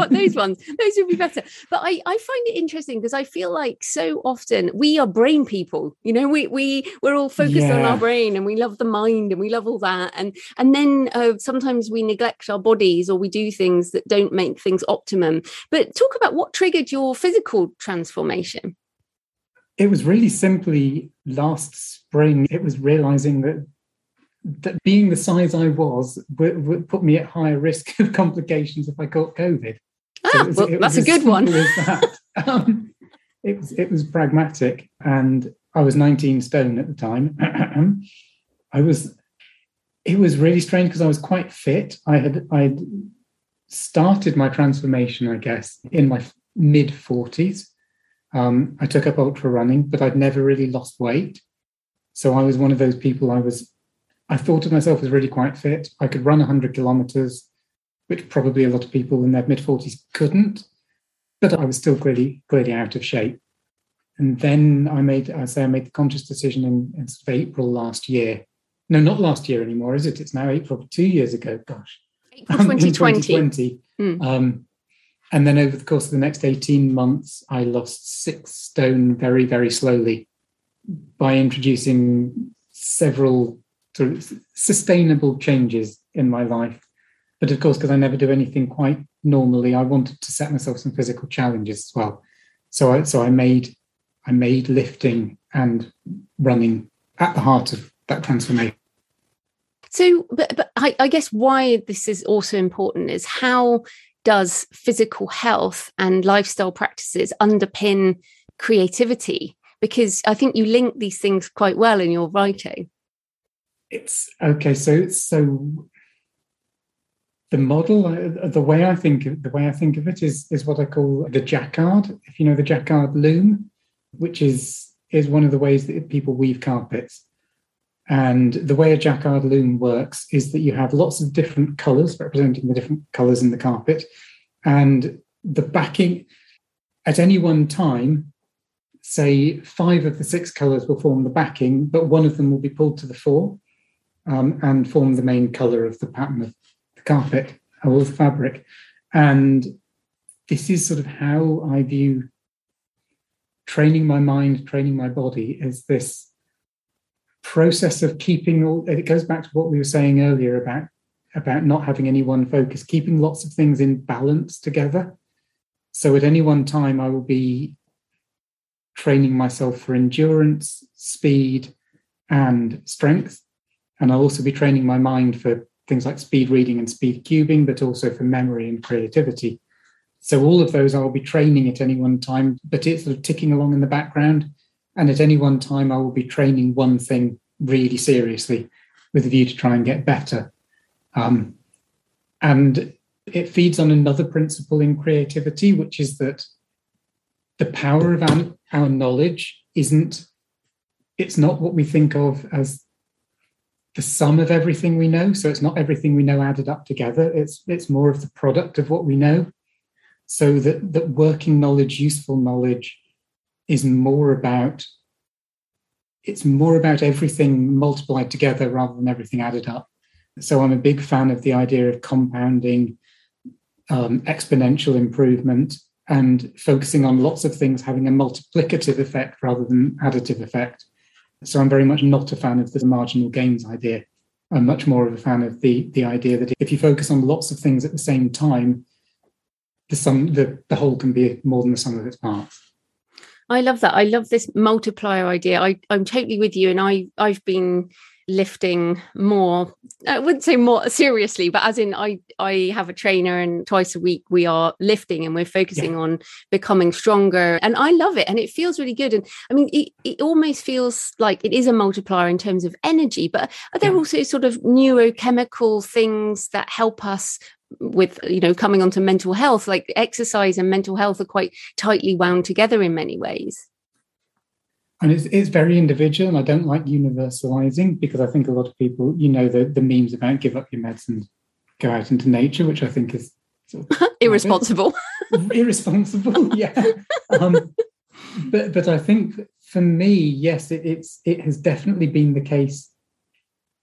Yes, those ones, those would be better. But I, I find it interesting because I feel like so often we are brain people. You know, we we we're all focused yeah. on our brain and we love the mind and we love all that. And and then uh, sometimes we neglect our bodies or we do things that don't make things optimum. But talk about what triggered your physical transformation. It was really simply last spring. It was realizing that that being the size I was would, would, put me at higher risk <laughs> of complications if I caught COVID. Ah, so well, that's a good one. <laughs> um, it was it was pragmatic, and I was 19 stone at the time. <clears throat> I was. It was really strange because I was quite fit. I had I started my transformation, I guess, in my mid 40s. Um, I took up ultra running, but I'd never really lost weight. So I was one of those people. I was I thought of myself as really quite fit. I could run 100 kilometers, which probably a lot of people in their mid 40s couldn't, but I was still clearly, clearly out of shape. And then I made, I say, I made the conscious decision in, in April last year. No, not last year anymore, is it? It's now April, two years ago. Gosh, April 2020. 2020. Mm. Um, and then over the course of the next 18 months, I lost six stone very, very slowly by introducing several sort of sustainable changes in my life. But of course, because I never do anything quite normally, I wanted to set myself some physical challenges as well. So I so I made I made lifting and running at the heart of that transformation. So, but, but I, I guess why this is also important is how does physical health and lifestyle practices underpin creativity? Because I think you link these things quite well in your writing it's okay. So so the model, uh, the way I think of, the way I think of it is is what I call the jacquard. If you know the jacquard loom, which is is one of the ways that people weave carpets. And the way a jacquard loom works is that you have lots of different colors representing the different colors in the carpet. And the backing at any one time, say five of the six colors will form the backing, but one of them will be pulled to the fore um, and form the main color of the pattern of the carpet or the fabric. And this is sort of how I view training my mind, training my body is this process of keeping all it goes back to what we were saying earlier about about not having any one focus, keeping lots of things in balance together. So at any one time, I will be training myself for endurance, speed, and strength. And I'll also be training my mind for things like speed reading and speed cubing, but also for memory and creativity. So all of those I'll be training at any one time, but it's sort of ticking along in the background. And at any one time, I will be training one thing really seriously with a view to try and get better. Um, and it feeds on another principle in creativity, which is that the power of our, our knowledge isn't, it's not what we think of as the sum of everything we know. So it's not everything we know added up together. It's it's more of the product of what we know. So that that working knowledge, useful knowledge, is more about it's more about everything multiplied together rather than everything added up. So I'm a big fan of the idea of compounding, um, exponential improvement, and focusing on lots of things having a multiplicative effect rather than additive effect. So I'm very much not a fan of the marginal gains idea. I'm much more of a fan of the the idea that if you focus on lots of things at the same time, the sum the, the whole can be more than the sum of its parts. I love that. I love this multiplier idea. I, I'm totally with you. And I I've been lifting more i wouldn't say more seriously but as in i i have a trainer and twice a week we are lifting and we're focusing yeah. on becoming stronger and i love it and it feels really good and i mean it, it almost feels like it is a multiplier in terms of energy but are there yeah. also sort of neurochemical things that help us with you know coming onto mental health like exercise and mental health are quite tightly wound together in many ways and it's, it's very individual and i don't like universalizing because i think a lot of people you know the, the memes about give up your meds and go out into nature which i think is sort of <laughs> irresponsible. <laughs> Irresponsible yeah. Um, but but i think for me yes it, it's it has definitely been the case.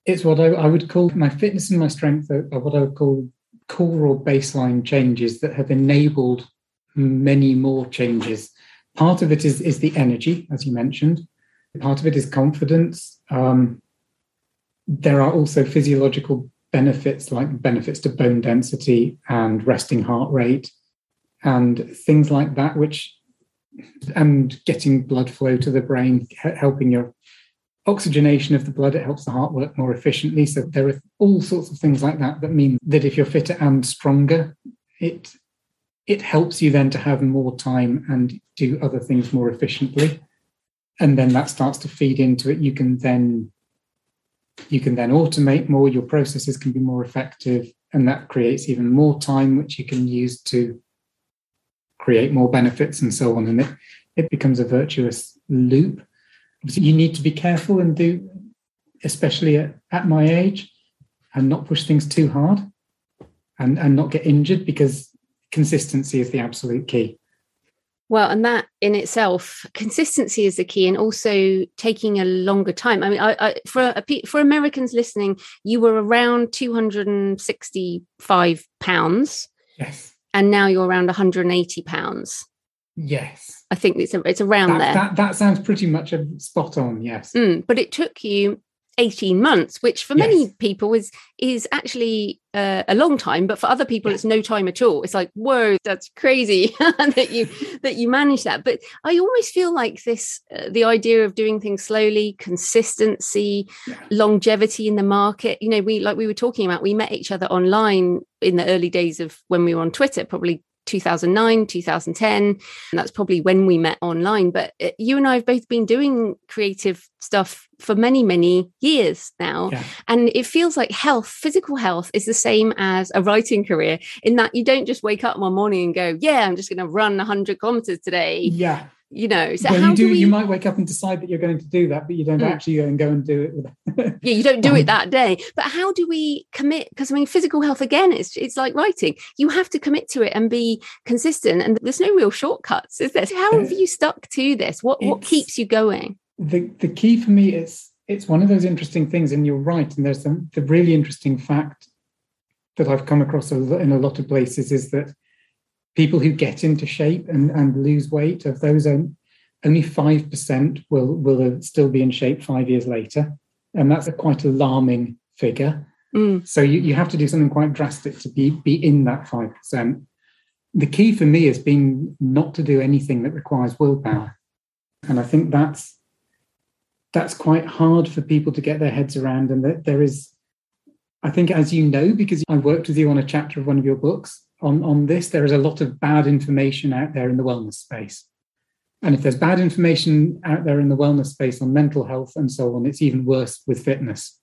It's what I, I would call my fitness and my strength are, are what i would call core or baseline changes that have enabled many more changes Part of it is, is the energy, as you mentioned. Part of it is confidence. Um, there are also physiological benefits like benefits to bone density and resting heart rate and things like that, which and getting blood flow to the brain, helping your oxygenation of the blood, it helps the heart work more efficiently. So there are all sorts of things like that that mean that if you're fitter and stronger, it it helps you then to have more time and do other things more efficiently. And then that starts to feed into it. You can then you can then automate more. Your processes can be more effective and that creates even more time which you can use to create more benefits and so on. And it it becomes a virtuous loop. So you need to be careful and do especially at, at my age and not push things too hard and and not get injured because consistency is the absolute key. Well, and that in itself, consistency is the key, and also taking a longer time. I mean, I, I, for for Americans listening, you were around two hundred and sixty-five pounds, yes, and now you're around one hundred and eighty pounds. Yes, I think it's a, it's around that, there. That, that sounds pretty much a spot on. Yes, mm, but it took you 18 months which for yes. many people is is actually uh, a long time but for other people it's no time at all it's like whoa that's crazy <laughs> that you that you manage that but i always feel like this uh, the idea of doing things slowly consistency yeah. longevity in the market you know we like we were talking about we met each other online in the early days of when we were on twitter probably 2009 2010 and that's probably when we met online but uh, you and i have both been doing creative stuff for many many years now. Yeah. and it feels like health physical health is the same as a writing career in that you don't just wake up one morning and go yeah i'm just going to run 100 kilometers today. Yeah you know so well, how you do, do we... you might wake up and decide that you're going to do that but you don't mm. actually go and go and do it <laughs> yeah you don't do it that day. But how do we commit because i mean physical health again it's it's like writing. You have to commit to it and be consistent and there's no real shortcuts is there? So how have you stuck to this? What what keeps you going? The the key for me is it's one of those interesting things and you're right and there's some the really interesting fact that i've come across in a lot of places is that people who get into shape and, and lose weight, of those, only 5% will, will still be in shape five years later. And that's a quite alarming figure. Mm. So you, you have to do something quite drastic to be, be in that 5%. The key for me has been not to do anything that requires willpower. And I think that's that's quite hard for people to get their heads around. And that there is, I think, as you know, because I worked with you on a chapter of one of your books, on, on this. There is a lot of bad information out there in the wellness space. And if there's bad information out there in the wellness space on mental health and so on, it's even worse with fitness.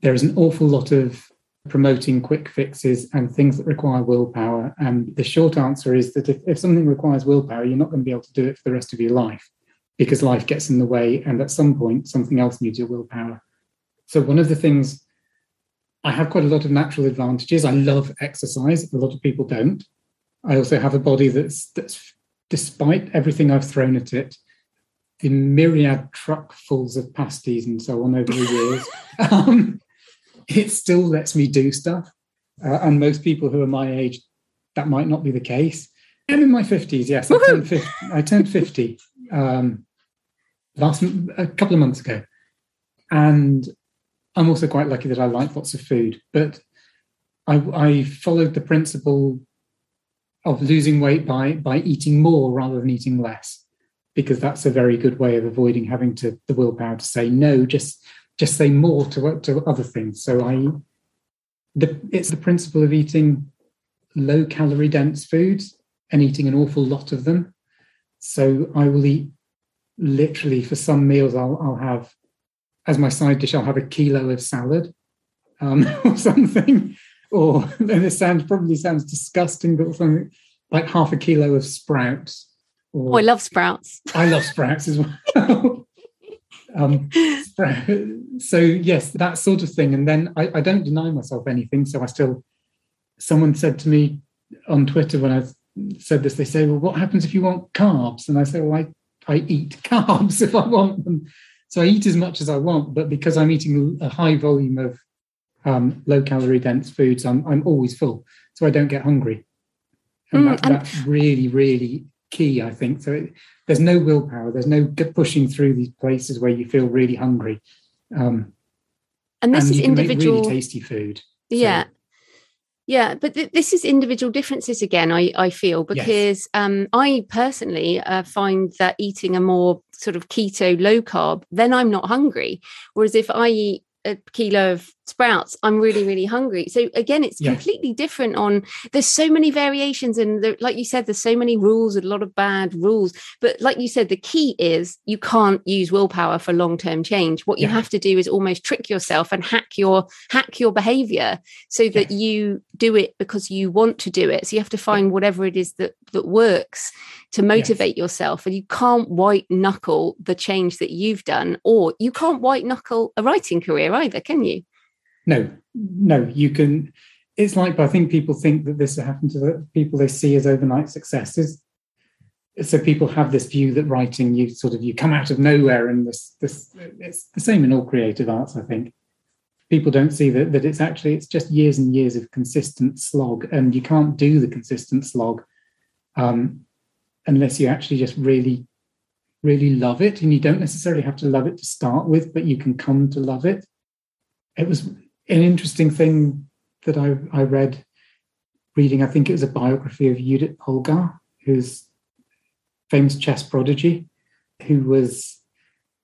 There is an awful lot of promoting quick fixes and things that require willpower. And the short answer is that if, if something requires willpower, you're not going to be able to do it for the rest of your life because life gets in the way. And at some point, something else needs your willpower. So one of the things I have quite a lot of natural advantages. I love exercise. A lot of people don't. I also have a body that's that's despite everything I've thrown at it, the myriad truckfuls of pasties and so on over the years, <laughs> um, it still lets me do stuff. Uh, and most people who are my age, that might not be the case. I'm in my 50s, yes. I turned 50, I turned 50 um, last a couple of months ago. And I'm also quite lucky that I like lots of food. But I, I followed the principle of losing weight by by eating more rather than eating less because that's a very good way of avoiding having to the willpower to say no just just say more to to other things so i the it's the principle of eating low calorie dense foods and eating an awful lot of them so i will eat literally for some meals i'll, I'll have as my side dish i'll have a kilo of salad um, <laughs> or something or then this sounds probably sounds disgusting, but something like half a kilo of sprouts. Or, oh, I love sprouts. I love sprouts as well. <laughs> um, so yes, that sort of thing. And then I, I, don't deny myself anything. So I still. Someone said to me on Twitter when I said this, they say, "Well, what happens if you want carbs?" And I say, "Well, I I eat <laughs> carbs if I want them." So I eat as much as I want, but because I'm eating a high volume of um, low calorie dense foods, I'm, I'm always full. So I don't get hungry. And, mm, that, and that's really, really key, I think. So it, there's no willpower, there's no pushing through these places where you feel really hungry. Um, and this and is individual. really tasty food. So. Yeah. Yeah, but th- this is individual differences again. I I feel because yes. um, I personally uh, find that eating a more sort of keto, low carb, then I'm not hungry. Whereas if I eat a kilo of sprouts i'm really really hungry. So again it's yeah. completely different on there's so many variations and there, like you said there's so many rules a lot of bad rules. But like you said the key is you can't use willpower for long-term change. What you yeah. have to do is almost trick yourself and hack your hack your behavior so that you do it because you want to do it. So you have to find whatever it is that that works to motivate yes. yourself. And you can't white knuckle the change that you've done or you can't white knuckle a writing career either can you no, no, you can. It's like I think people think that this will happen to the people they see as overnight successes. So people have this view that writing, you sort of you come out of nowhere, and this this it's the same in all creative arts. I think people don't see that that it's actually it's just years and years of consistent slog, and you can't do the consistent slog um, unless you actually just really really love it and you don't necessarily have to love it to start with but you can come to love it it was an interesting thing that I, I read reading, I think it was a biography of Judith Polgar, who's famous chess prodigy, who was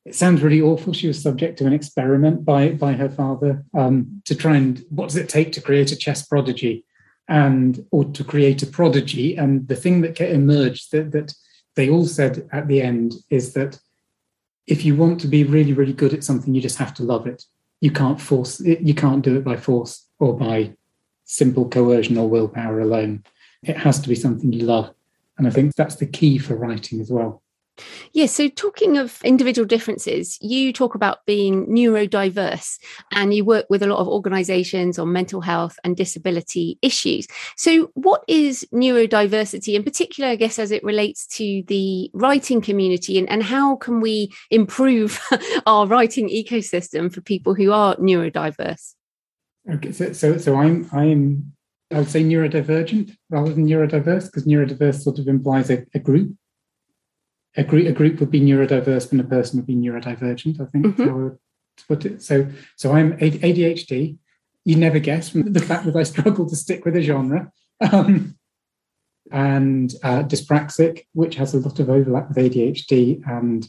it sounds really awful. She was subject to an experiment by by her father um, to try and what does it take to create a chess prodigy, and or to create a prodigy. And the thing that emerged that that they all said at the end is that if you want to be really really good at something, you just have to love it you can't force it, you can't do it by force or by simple coercion or willpower alone. It has to be something you love. And I think that's the key for writing as well. Yeah, so talking of individual differences, you talk about being neurodiverse and you work with a lot of organizations on mental health and disability issues. So, what is neurodiversity in particular, I guess, as it relates to the writing community, and, and how can we improve <laughs> our writing ecosystem for people who are neurodiverse? Okay, so, so, so I'm, I'm, I would say neurodivergent rather than neurodiverse because neurodiverse sort of implies a, a group a group, a group would be neurodiverse and a person would be neurodivergent. I think mm-hmm. how I would put it. So, so I'm ADHD. You never guess from the fact that I struggle to stick with a genre. Um, and uh, dyspraxic, which has a lot of overlap with ADHD, and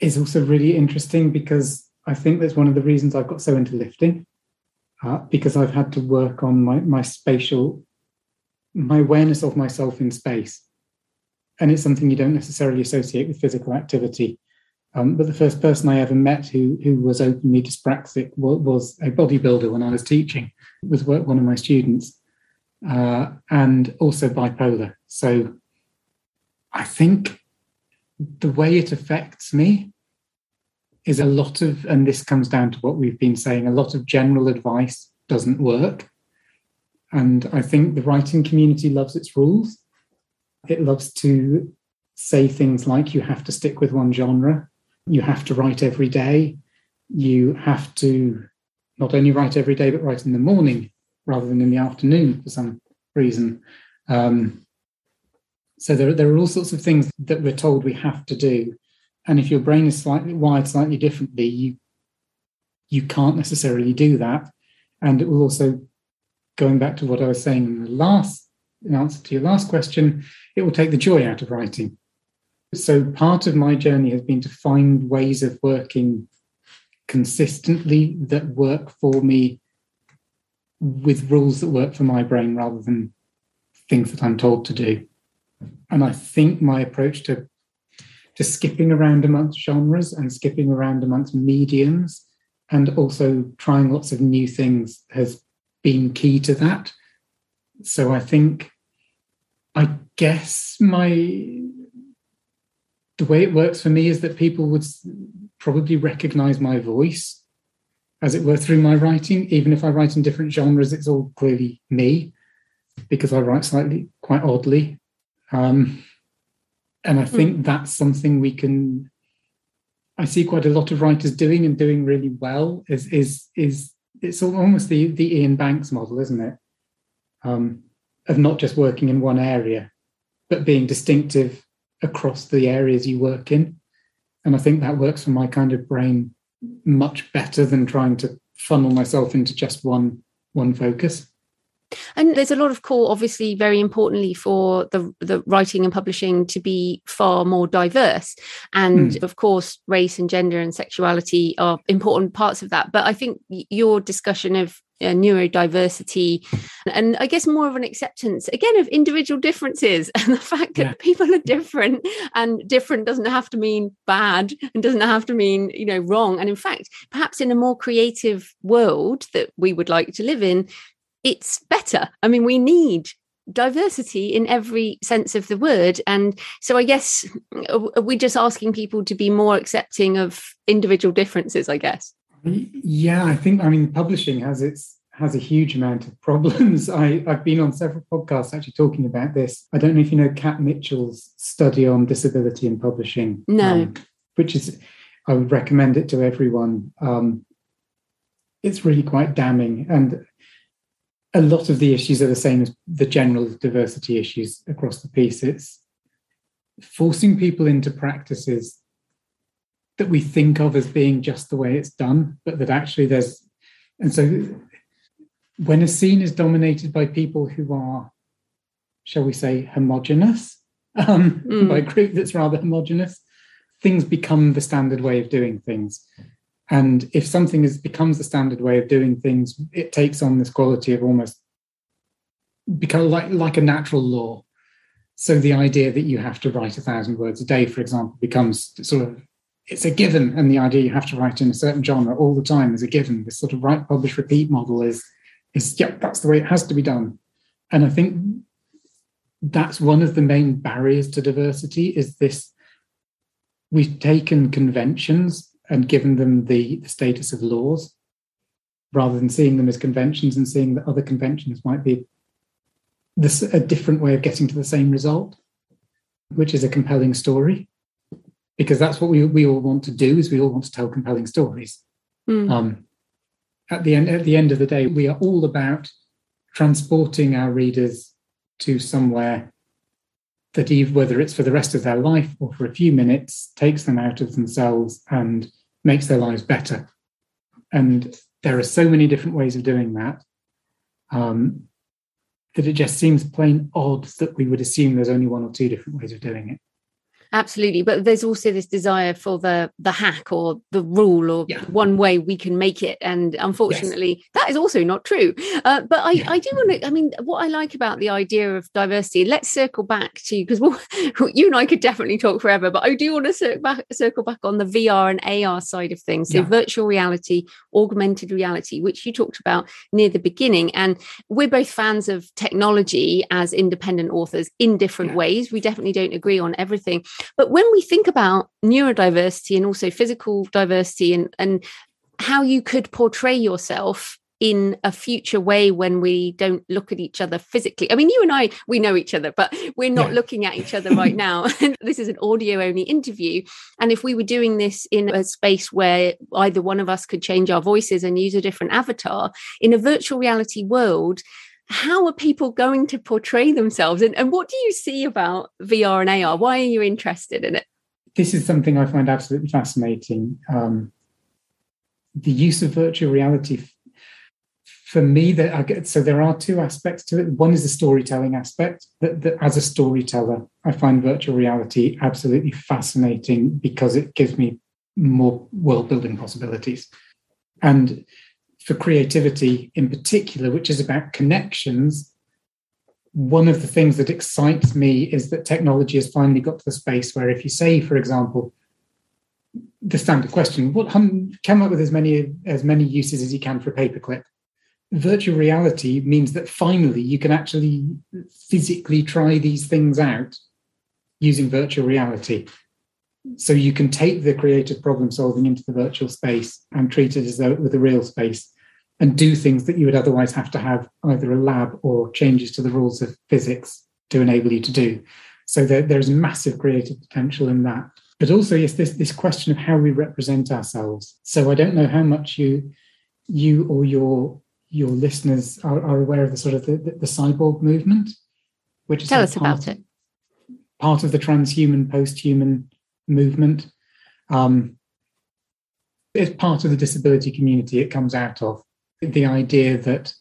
is also really interesting because I think that's one of the reasons I've got so into lifting, uh, because I've had to work on my my spatial, my awareness of myself in space and it's something you don't necessarily associate with physical activity. Um, but the first person I ever met who who was openly dyspraxic was, was a bodybuilder when I was teaching, was one of my students, uh, and also bipolar. So I think the way it affects me is a lot of, and this comes down to what we've been saying, a lot of general advice doesn't work. And I think the writing community loves its rules. It loves to say things like you have to stick with one genre, you have to write every day, you have to not only write every day, but write in the morning rather than in the afternoon for some reason. Um, so there, there are all sorts of things that we're told we have to do. And if your brain is slightly wired slightly differently, you you can't necessarily do that. And it will also, going back to what I was saying in the last in answer to your last question, it will take the joy out of writing. So part of my journey has been to find ways of working consistently that work for me with rules that work for my brain rather than things that I'm told to do. And I think my approach to to skipping around amongst genres and skipping around amongst mediums and also trying lots of new things has been key to that. So I think I guess my the way it works for me is that people would probably recognize my voice as it were through my writing even if i write in different genres it's all clearly me because i write slightly quite oddly um, and i hmm. think mm. that's something we can i see quite a lot of writers doing and doing really well is is is it's almost the the iain banks model isn't it um, of not just working in one area but being distinctive across the areas you work in and I think that works for my kind of brain much better than trying to funnel myself into just one one focus. And there's a lot of call, obviously, very importantly, for the, the writing and publishing to be far more diverse. And mm. of course, race and gender and sexuality are important parts of that. But I think your discussion of uh, neurodiversity and I guess more of an acceptance again of individual differences <laughs> and the fact that yeah. people are different and different doesn't have to mean bad and doesn't have to mean you know wrong. And in fact perhaps in a more creative world that we would like to live in it's better. I mean we need diversity in every sense of the word. And so i guess we're we just asking people to be more accepting of individual differences i guess yeah, I think I mean publishing has its has a huge amount of <laughs> problems. I, I've been on several podcasts actually talking about this. I don't know if you know Kat Mitchell's study on disability in publishing. No. Um, which is I would recommend it to everyone. Um, it's really quite damning. And a lot of the issues are the same as the general diversity issues across the piece. It's forcing people into practices that we think of as being just the way it's done, but that actually there's, and so when a scene is dominated by people who are, shall we say, homogenous, <laughs> um, mm. by a group that's rather homogenous, things become the standard way of doing things. And if something is becomes the standard way of doing things, it takes on this quality of almost become like like a natural law. So the idea that you have to write a thousand words a day, for example, becomes sort of it's a given, and the idea you have to write in a certain genre all the time is a given. This sort of write, publish, repeat model is is yeah, that's the way it has to be done. And I think that's one of the main barriers to diversity is this we've taken conventions and given them the, the status of laws rather than seeing them as conventions and seeing that other conventions might be this a different way of getting to the same result, which is a compelling story because that's what we, we all want to do is we all want to tell compelling stories. Mm. um, at the end at the end of the day we are all about transporting our readers to somewhere that even whether it's for the rest of their life or for a few minutes takes them out of themselves and makes their lives better. And there are so many different ways of doing that um, that it just seems plain odd that we would assume there's only one or two different ways of doing it absolutely but there's also this desire for the the hack or the rule or yeah. one way we can make it and unfortunately yes. that is also not true uh, but i yeah. i do want to i mean what i like about the idea of diversity let's circle back to because we'll, <laughs> you and i could definitely talk forever but i do want to circle back circle back on the vr and ar side of things so yeah. virtual reality augmented reality which you talked about near the beginning and we're both fans of technology as independent authors in different ways we definitely don't agree on everything But when we think about neurodiversity and also physical diversity and, and how you could portray yourself in a future way when we don't look at each other physically. I mean, you and I, we know each other, but we're not yeah. looking at each other right <laughs> now. <laughs> this is an audio only interview. And if we were doing this in a space where either one of us could change our voices and use a different avatar in a virtual reality world, how are people going to portray themselves? And, and what do you see about VR and AR? Why are you interested in it? This is something I find absolutely fascinating. Um, the use of virtual reality for me that I get so there are two aspects to it. One is the storytelling aspect that, that as a storyteller, I find virtual reality absolutely fascinating because it gives me more world building possibilities. And for creativity in particular, which is about connections, one of the things that excites me is that technology has finally got to the space where if you say, for example, the standard question, what come up with as many as many uses as you can for a paperclip. Virtual reality means that finally you can actually physically try these things out using virtual reality. So you can take the creative problem solving into the virtual space and treat it as though with a real space and do things that you would otherwise have to have either a lab or changes to the rules of physics to enable you to do. So there, there's massive creative potential in that. But also, yes, this this question of how we represent ourselves. So I don't know how much you you or your your listeners are, are aware of the sort of the, the, the cyborg movement, which is tell us about it. Part of the transhuman, post-human movement. Um, it's part of the disability community it comes out of the idea that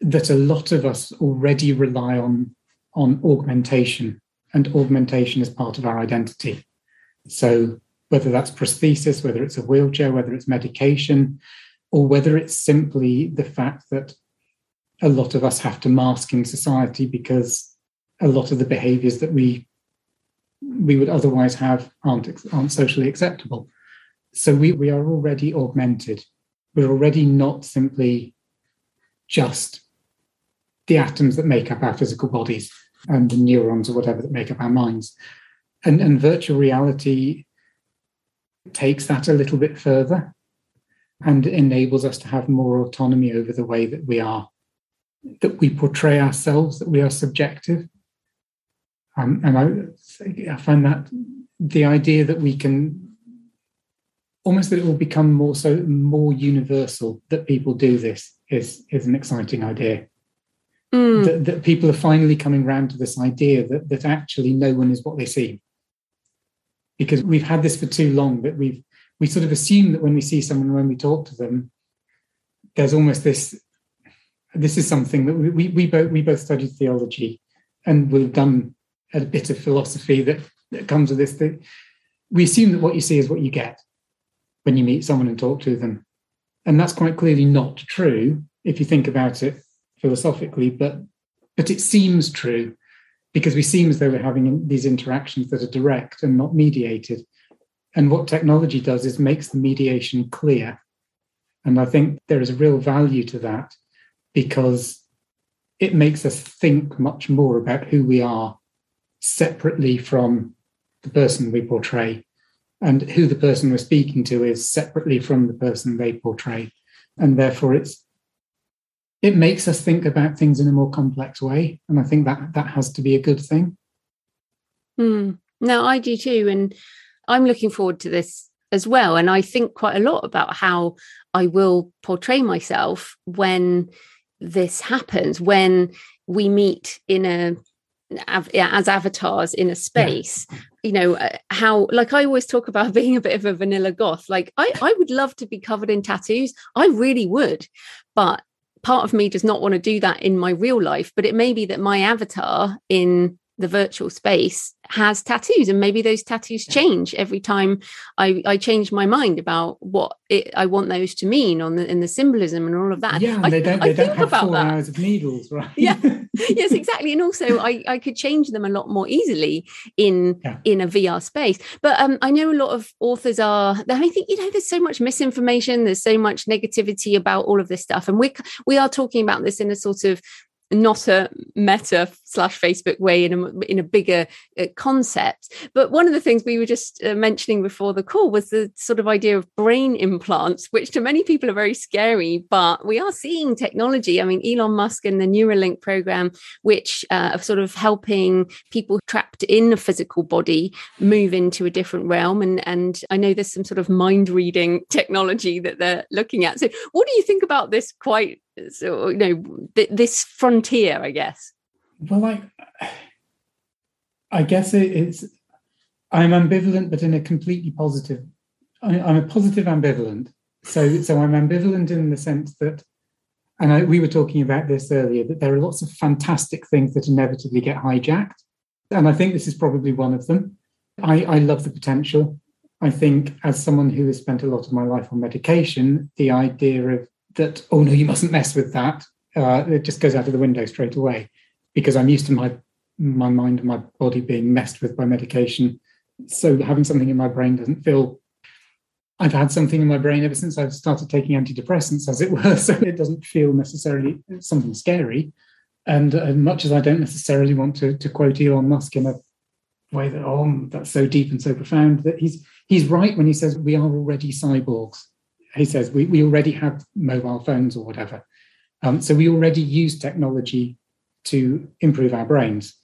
that a lot of us already rely on on augmentation and augmentation is part of our identity. So whether that's prosthesis whether it's a wheelchair whether it's medication or whether it's simply the fact that a lot of us have to mask in society because a lot of the behaviors that we we would otherwise have aren't aren't socially acceptable. So we, we are already augmented we're already not simply just the atoms that make up our physical bodies and the neurons or whatever that make up our minds. And, and virtual reality takes that a little bit further and enables us to have more autonomy over the way that we are, that we portray ourselves, that we are subjective. Um, and I, I find that the idea that we can almost that it will become more so more universal that people do this is is an exciting idea. Mm. That, that people are finally coming around to this idea that that actually no one is what they seem. Because we've had this for too long that we've we sort of assume that when we see someone when we talk to them, there's almost this this is something that we, we, we both we both studied theology and we've done a bit of philosophy that, that comes with this that we assume that what you see is what you get when you meet someone and talk to them. And that's quite clearly not true if you think about it philosophically, but but it seems true because we seem as though we're having these interactions that are direct and not mediated. And what technology does is makes the mediation clear. And I think there is a real value to that because it makes us think much more about who we are separately from the person we portray and who the person we're speaking to is separately from the person they portray. And therefore it's it makes us think about things in a more complex way. And i think that that has to be a good thing. Mm. no i do too. And i'm looking forward to this as well. And i think quite a lot about how i will portray myself when this happens when we meet in a as avatars in a space yeah. you know uh, how like i always talk about <laughs> being a bit of a vanilla goth like i i would love to be covered in tattoos i really would but part of me does not want to do that in my real life but it may be that my avatar in the virtual space has tattoos and maybe those tattoos change every time I, I change my mind about what it, I want those to mean on the in the symbolism and all of that. Yeah, I, they don't, they I don't have four that. hours of needles, <laughs> right? Yeah, yes, exactly. And also I, I could change them a lot more easily in yeah. in a VR space. But um, I know a lot of authors are I think, you know, there's so much misinformation, there's so much negativity about all of this stuff. And we we are talking about this in a sort of not a meta slash facebook way in a in a bigger uh, concept. But one of the things we were just uh, mentioning before the call was the sort of idea of brain implants which to many people are very scary but we are seeing technology. I mean elon musk and the neuralink program which uh, are sort of helping people trapped in a physical body move into a different realm. And and i know there's some sort of mind reading <laughs> technology that they're looking at. So what do you think about this quite so you know th- this frontier i guess. Well i i guess it, it's i'm ambivalent but in a completely positive I, i'm a positive ambivalent. So so i'm ambivalent in the sense that and I, we were talking about this earlier that there are lots of fantastic things that inevitably get hijacked. And i think this is probably one of them. I i love the potential. I think as someone who has spent a lot of my life on medication the idea of that, oh no, you mustn't mess with that. Uh, it just goes out of the window straight away because I'm used to my my mind and my body being messed with by medication. So having something in my brain doesn't feel. I've had something in my brain ever since I've started taking antidepressants, as it were. <laughs> So it doesn't feel necessarily something scary. And as much as I don't necessarily want to, to quote Elon Musk in a way that oh that's so deep and so profound that he's he's right when he says we are already cyborgs he says we, we already have mobile phones or whatever. Um, so we already use technology to improve our brains.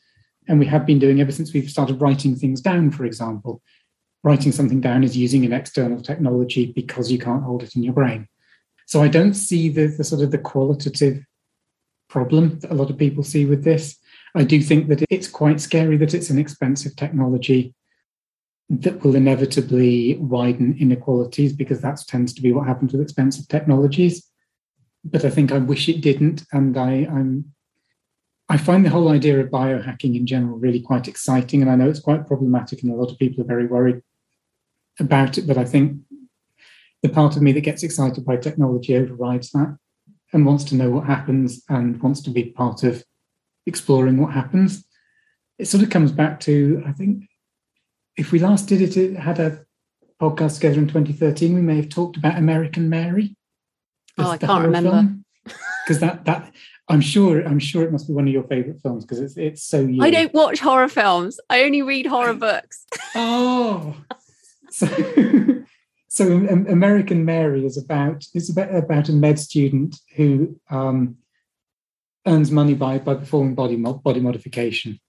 And we have been doing ever since we've started writing things down, for example. Writing something down is using an external technology because you can't hold it in your brain. So I don't see the, the sort of the qualitative problem that a lot of people see with this. I do think that it's quite scary that it's an expensive technology that will inevitably widen inequalities because that tends to be what happens with expensive technologies. But I think I wish it didn't, and I, I'm I find the whole idea of biohacking in general really quite exciting, and I know it's quite problematic, and a lot of people are very worried about it. But I think the part of me that gets excited by technology overrides that and wants to know what happens and wants to be part of exploring what happens. It sort of comes back to I think if we last did it, it had a podcast together in 2013, we may have talked about American Mary. Oh, I can't remember. Because that that I'm sure I'm sure it must be one of your favorite films because it's it's so. I don't watch horror films. I only read horror books. <laughs> oh, so <laughs> so American Mary is about it's about about a med student who um, earns money by by performing body mod, body modification,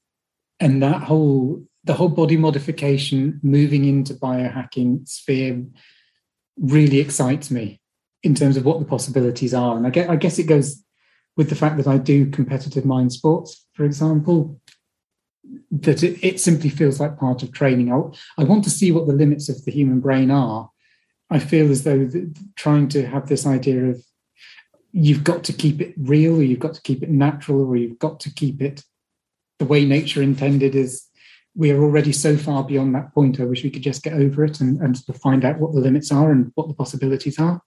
and that whole the whole body modification moving into biohacking sphere really excites me in terms of what the possibilities are. And I guess, I guess it goes with the fact that I do competitive mind sports, for example, that it, it simply feels like part of training. I, I, want to see what the limits of the human brain are. I feel as though trying to have this idea of you've got to keep it real, or you've got to keep it natural, or you've got to keep it the way nature intended is we are already so far beyond that point. I wish we could just get over it and, and find out what the limits are and what the possibilities are.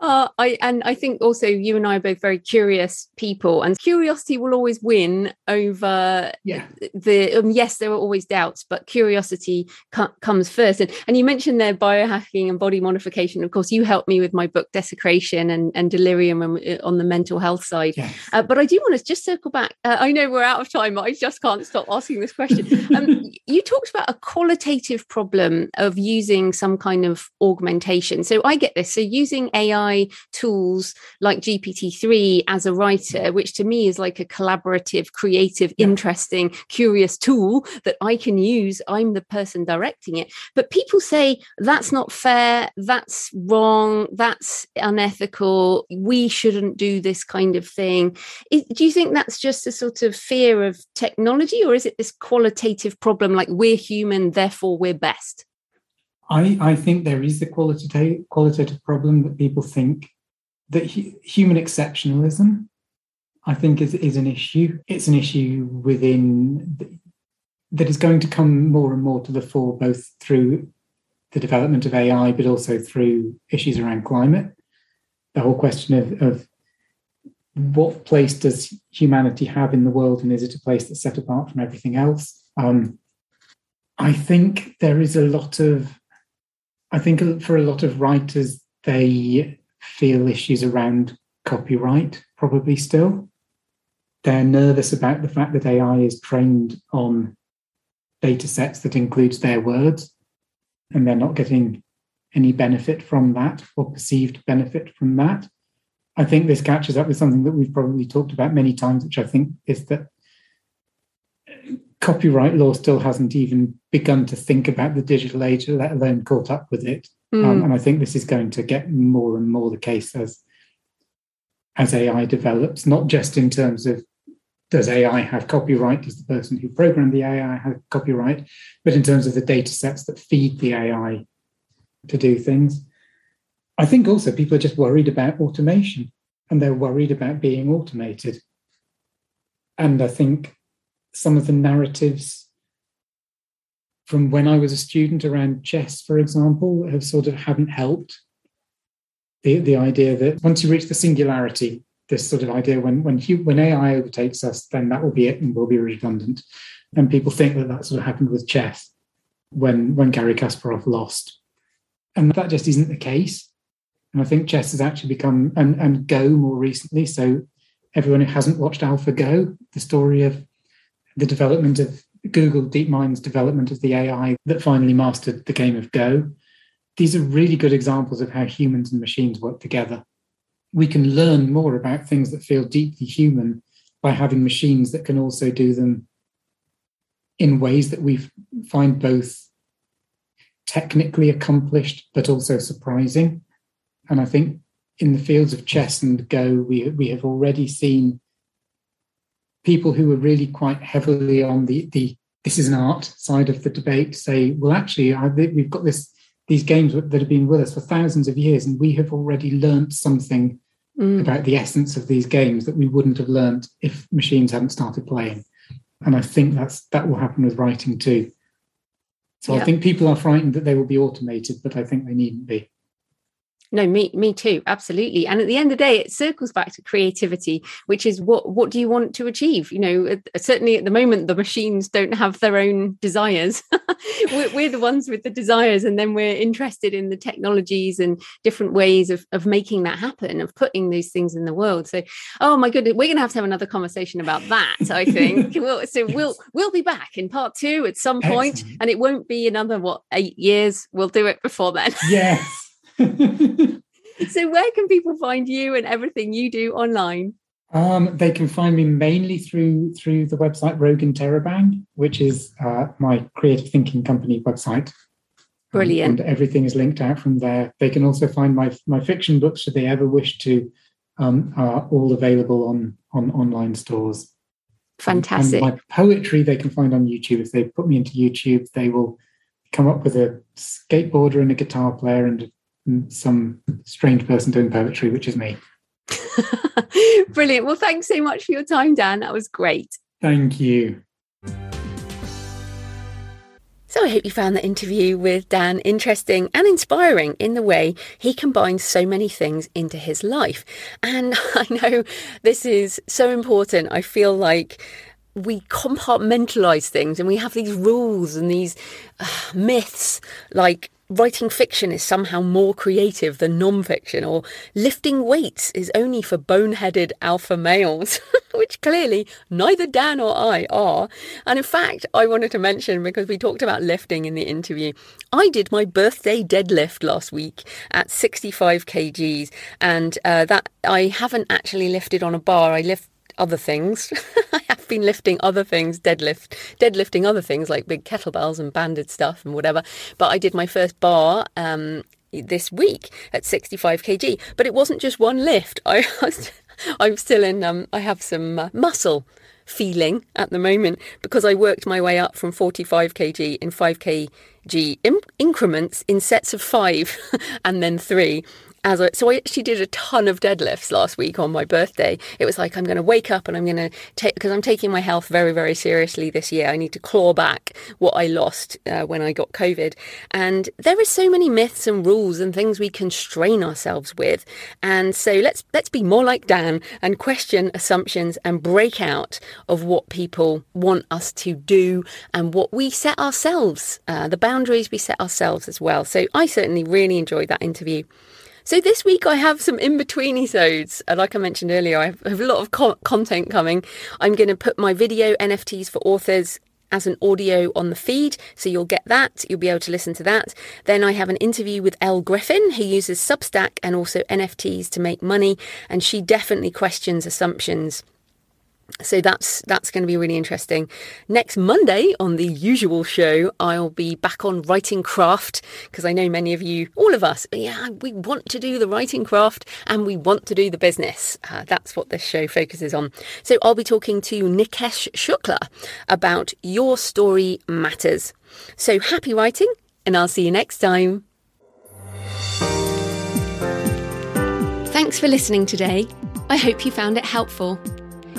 Uh, I and I think also you and I are both very curious people, and curiosity will always win over yeah. the. Um, yes, there are always doubts, but curiosity comes first. And and you mentioned there biohacking and body modification. Of course, you helped me with my book Desecration and and Delirium uh, on the mental health side. Yes. Uh, but I do want to just circle back. Uh, I know we're out of time, but I just can't stop asking this question. <laughs> Um, you talked about a qualitative problem of using some kind of augmentation. So I get this. So using AI AI tools like GPT-3 as a writer, which to me is like a collaborative, creative, yeah. interesting, curious tool that I can use. I'm the person directing it. But people say that's not fair, that's wrong, that's unethical, we shouldn't do this kind of thing. Do you think that's just a sort of fear of technology, or is it this qualitative problem like we're human, therefore we're best? I, I think there is the qualitative qualitative problem that people think that human exceptionalism, I think, is, is an issue. It's an issue within the, that is going to come more and more to the fore, both through the development of AI, but also through issues around climate. The whole question of, of what place does humanity have in the world, and is it a place that's set apart from everything else? Um, I think there is a lot of I think for a lot of writers, they feel issues around copyright probably still. they're nervous about the fact that AI is trained on data sets that includes their words, and they're not getting any benefit from that or perceived benefit from that. I think this catches up with something that we've probably talked about many times, which I think is that copyright law still hasn't even begun to think about the digital age, let alone caught up with it. Mm. Um, and I think this is going to get more and more the case as as AI develops, not just in terms of does AI have copyright? Does the person who programmed the AI have copyright? But in terms of the data sets that feed the AI to do things. I think also people are just worried about automation and they're worried about being automated. And I think some of the narratives from when I was a student around chess, for example, have sort of haven't helped. The, the idea that once you reach the singularity, this sort of idea when when when AI overtakes us, then that will be it and we'll be redundant. And people think that that sort of happened with chess when when Garry Kasparov lost, and that just isn't the case. And I think chess has actually become and and Go more recently. So everyone who hasn't watched AlphaGo, the story of the development of Google DeepMind's development of the AI that finally mastered the game of Go. These are really good examples of how humans and machines work together we can learn more about things that feel deeply human by having machines that can also do them in ways that we find both technically accomplished but also surprising. And I think in the fields of chess and Go, we, we have already seen people who were really quite heavily on the, the this is an art side of the debate say, well, actually, I, we've got this these games that have been with us for thousands of years, and we have already learnt something mm. about the essence of these games that we wouldn't have learnt if machines hadn't started playing. And I think that's that will happen with writing too. So yeah. I think people are frightened that they will be automated, but I think they needn't be no me me too absolutely. And at the end of the day it circles back to creativity which is what what do you want to achieve? You know certainly at the moment the machines don't have their own desires. <laughs> We're, we're, the ones with the desires and then we're interested in the technologies and different ways of, of making that happen of putting these things in the world. So oh my goodness we're gonna have to have another conversation about that i think. <laughs> We'll, so we'll we'll be back in part two at some point, Excellent. and it won't be another what eight years? We'll do it before then. Yes <laughs> so where can people find you and everything you do online? Um, they can find me mainly through through the website Rogue Interrobang, which is uh, my creative thinking company website. Brilliant. Um, and everything is linked out from there. They can also find my my fiction books, should they ever wish to, um, are all available on on online stores. Fantastic. And my poetry they can find on YouTube. If they put me into YouTube, they will come up with a skateboarder and a guitar player and some strange person doing poetry, which is me. <laughs> Brilliant. Well, thanks so much for your time, Dan. That was great. Thank you. So I hope you found the interview with Dan interesting and inspiring in the way he combines so many things into his life. And <laughs> I know this is so important. I feel like we compartmentalize things and we have these rules and these uh, myths like writing fiction is somehow more creative than non-fiction or lifting weights is only for boneheaded alpha males <laughs> which clearly neither dan or i are. And in fact i wanted to mention because we talked about lifting in the interview i did my birthday deadlift last week at 65 kgs and uh, that i haven't actually lifted on a bar. I lift other things. <laughs> I have been lifting other things, deadlift, deadlifting other things like big kettlebells and banded stuff and whatever. But I did my first bar um, this week at 65 kg. But it wasn't just one lift. <laughs> I I'm still in. Um, I have some uh, muscle feeling at the moment because I worked my way up from 45 kg in 5 kg increments in sets of five <laughs> and then three as I, so I actually did a ton of deadlifts last week on my birthday. It was like I'm going to wake up and I'm going to take because I'm taking my health very very seriously this year. I need to claw back what I lost uh, when I got COVID. And there are so many myths and rules and things we constrain ourselves with. And so let's let's be more like Dan and question assumptions and break out of what people want us to do and what we set ourselves, uh, the boundaries we set ourselves as well. So I certainly really enjoyed that interview. So this week I have some in between episodes. Uh, like I mentioned earlier, I have a lot of co- content coming. I'm going to put my video NFTs for authors as an audio on the feed, so you'll get that. You'll be able to listen to that. Then I have an interview with Elle Griffin, who uses Substack and also NFTs to make money, and she definitely questions assumptions so that's that's going to be really interesting. Next Monday on the usual show, I'll be back on writing craft because I know many of you, all of us, yeah, we want to do the writing craft and we want to do the business. Uh, that's what this show focuses on. So I'll be talking to Nikesh Shukla about your story matters. So happy writing, and I'll see you next time. Thanks for listening today. I hope you found it helpful.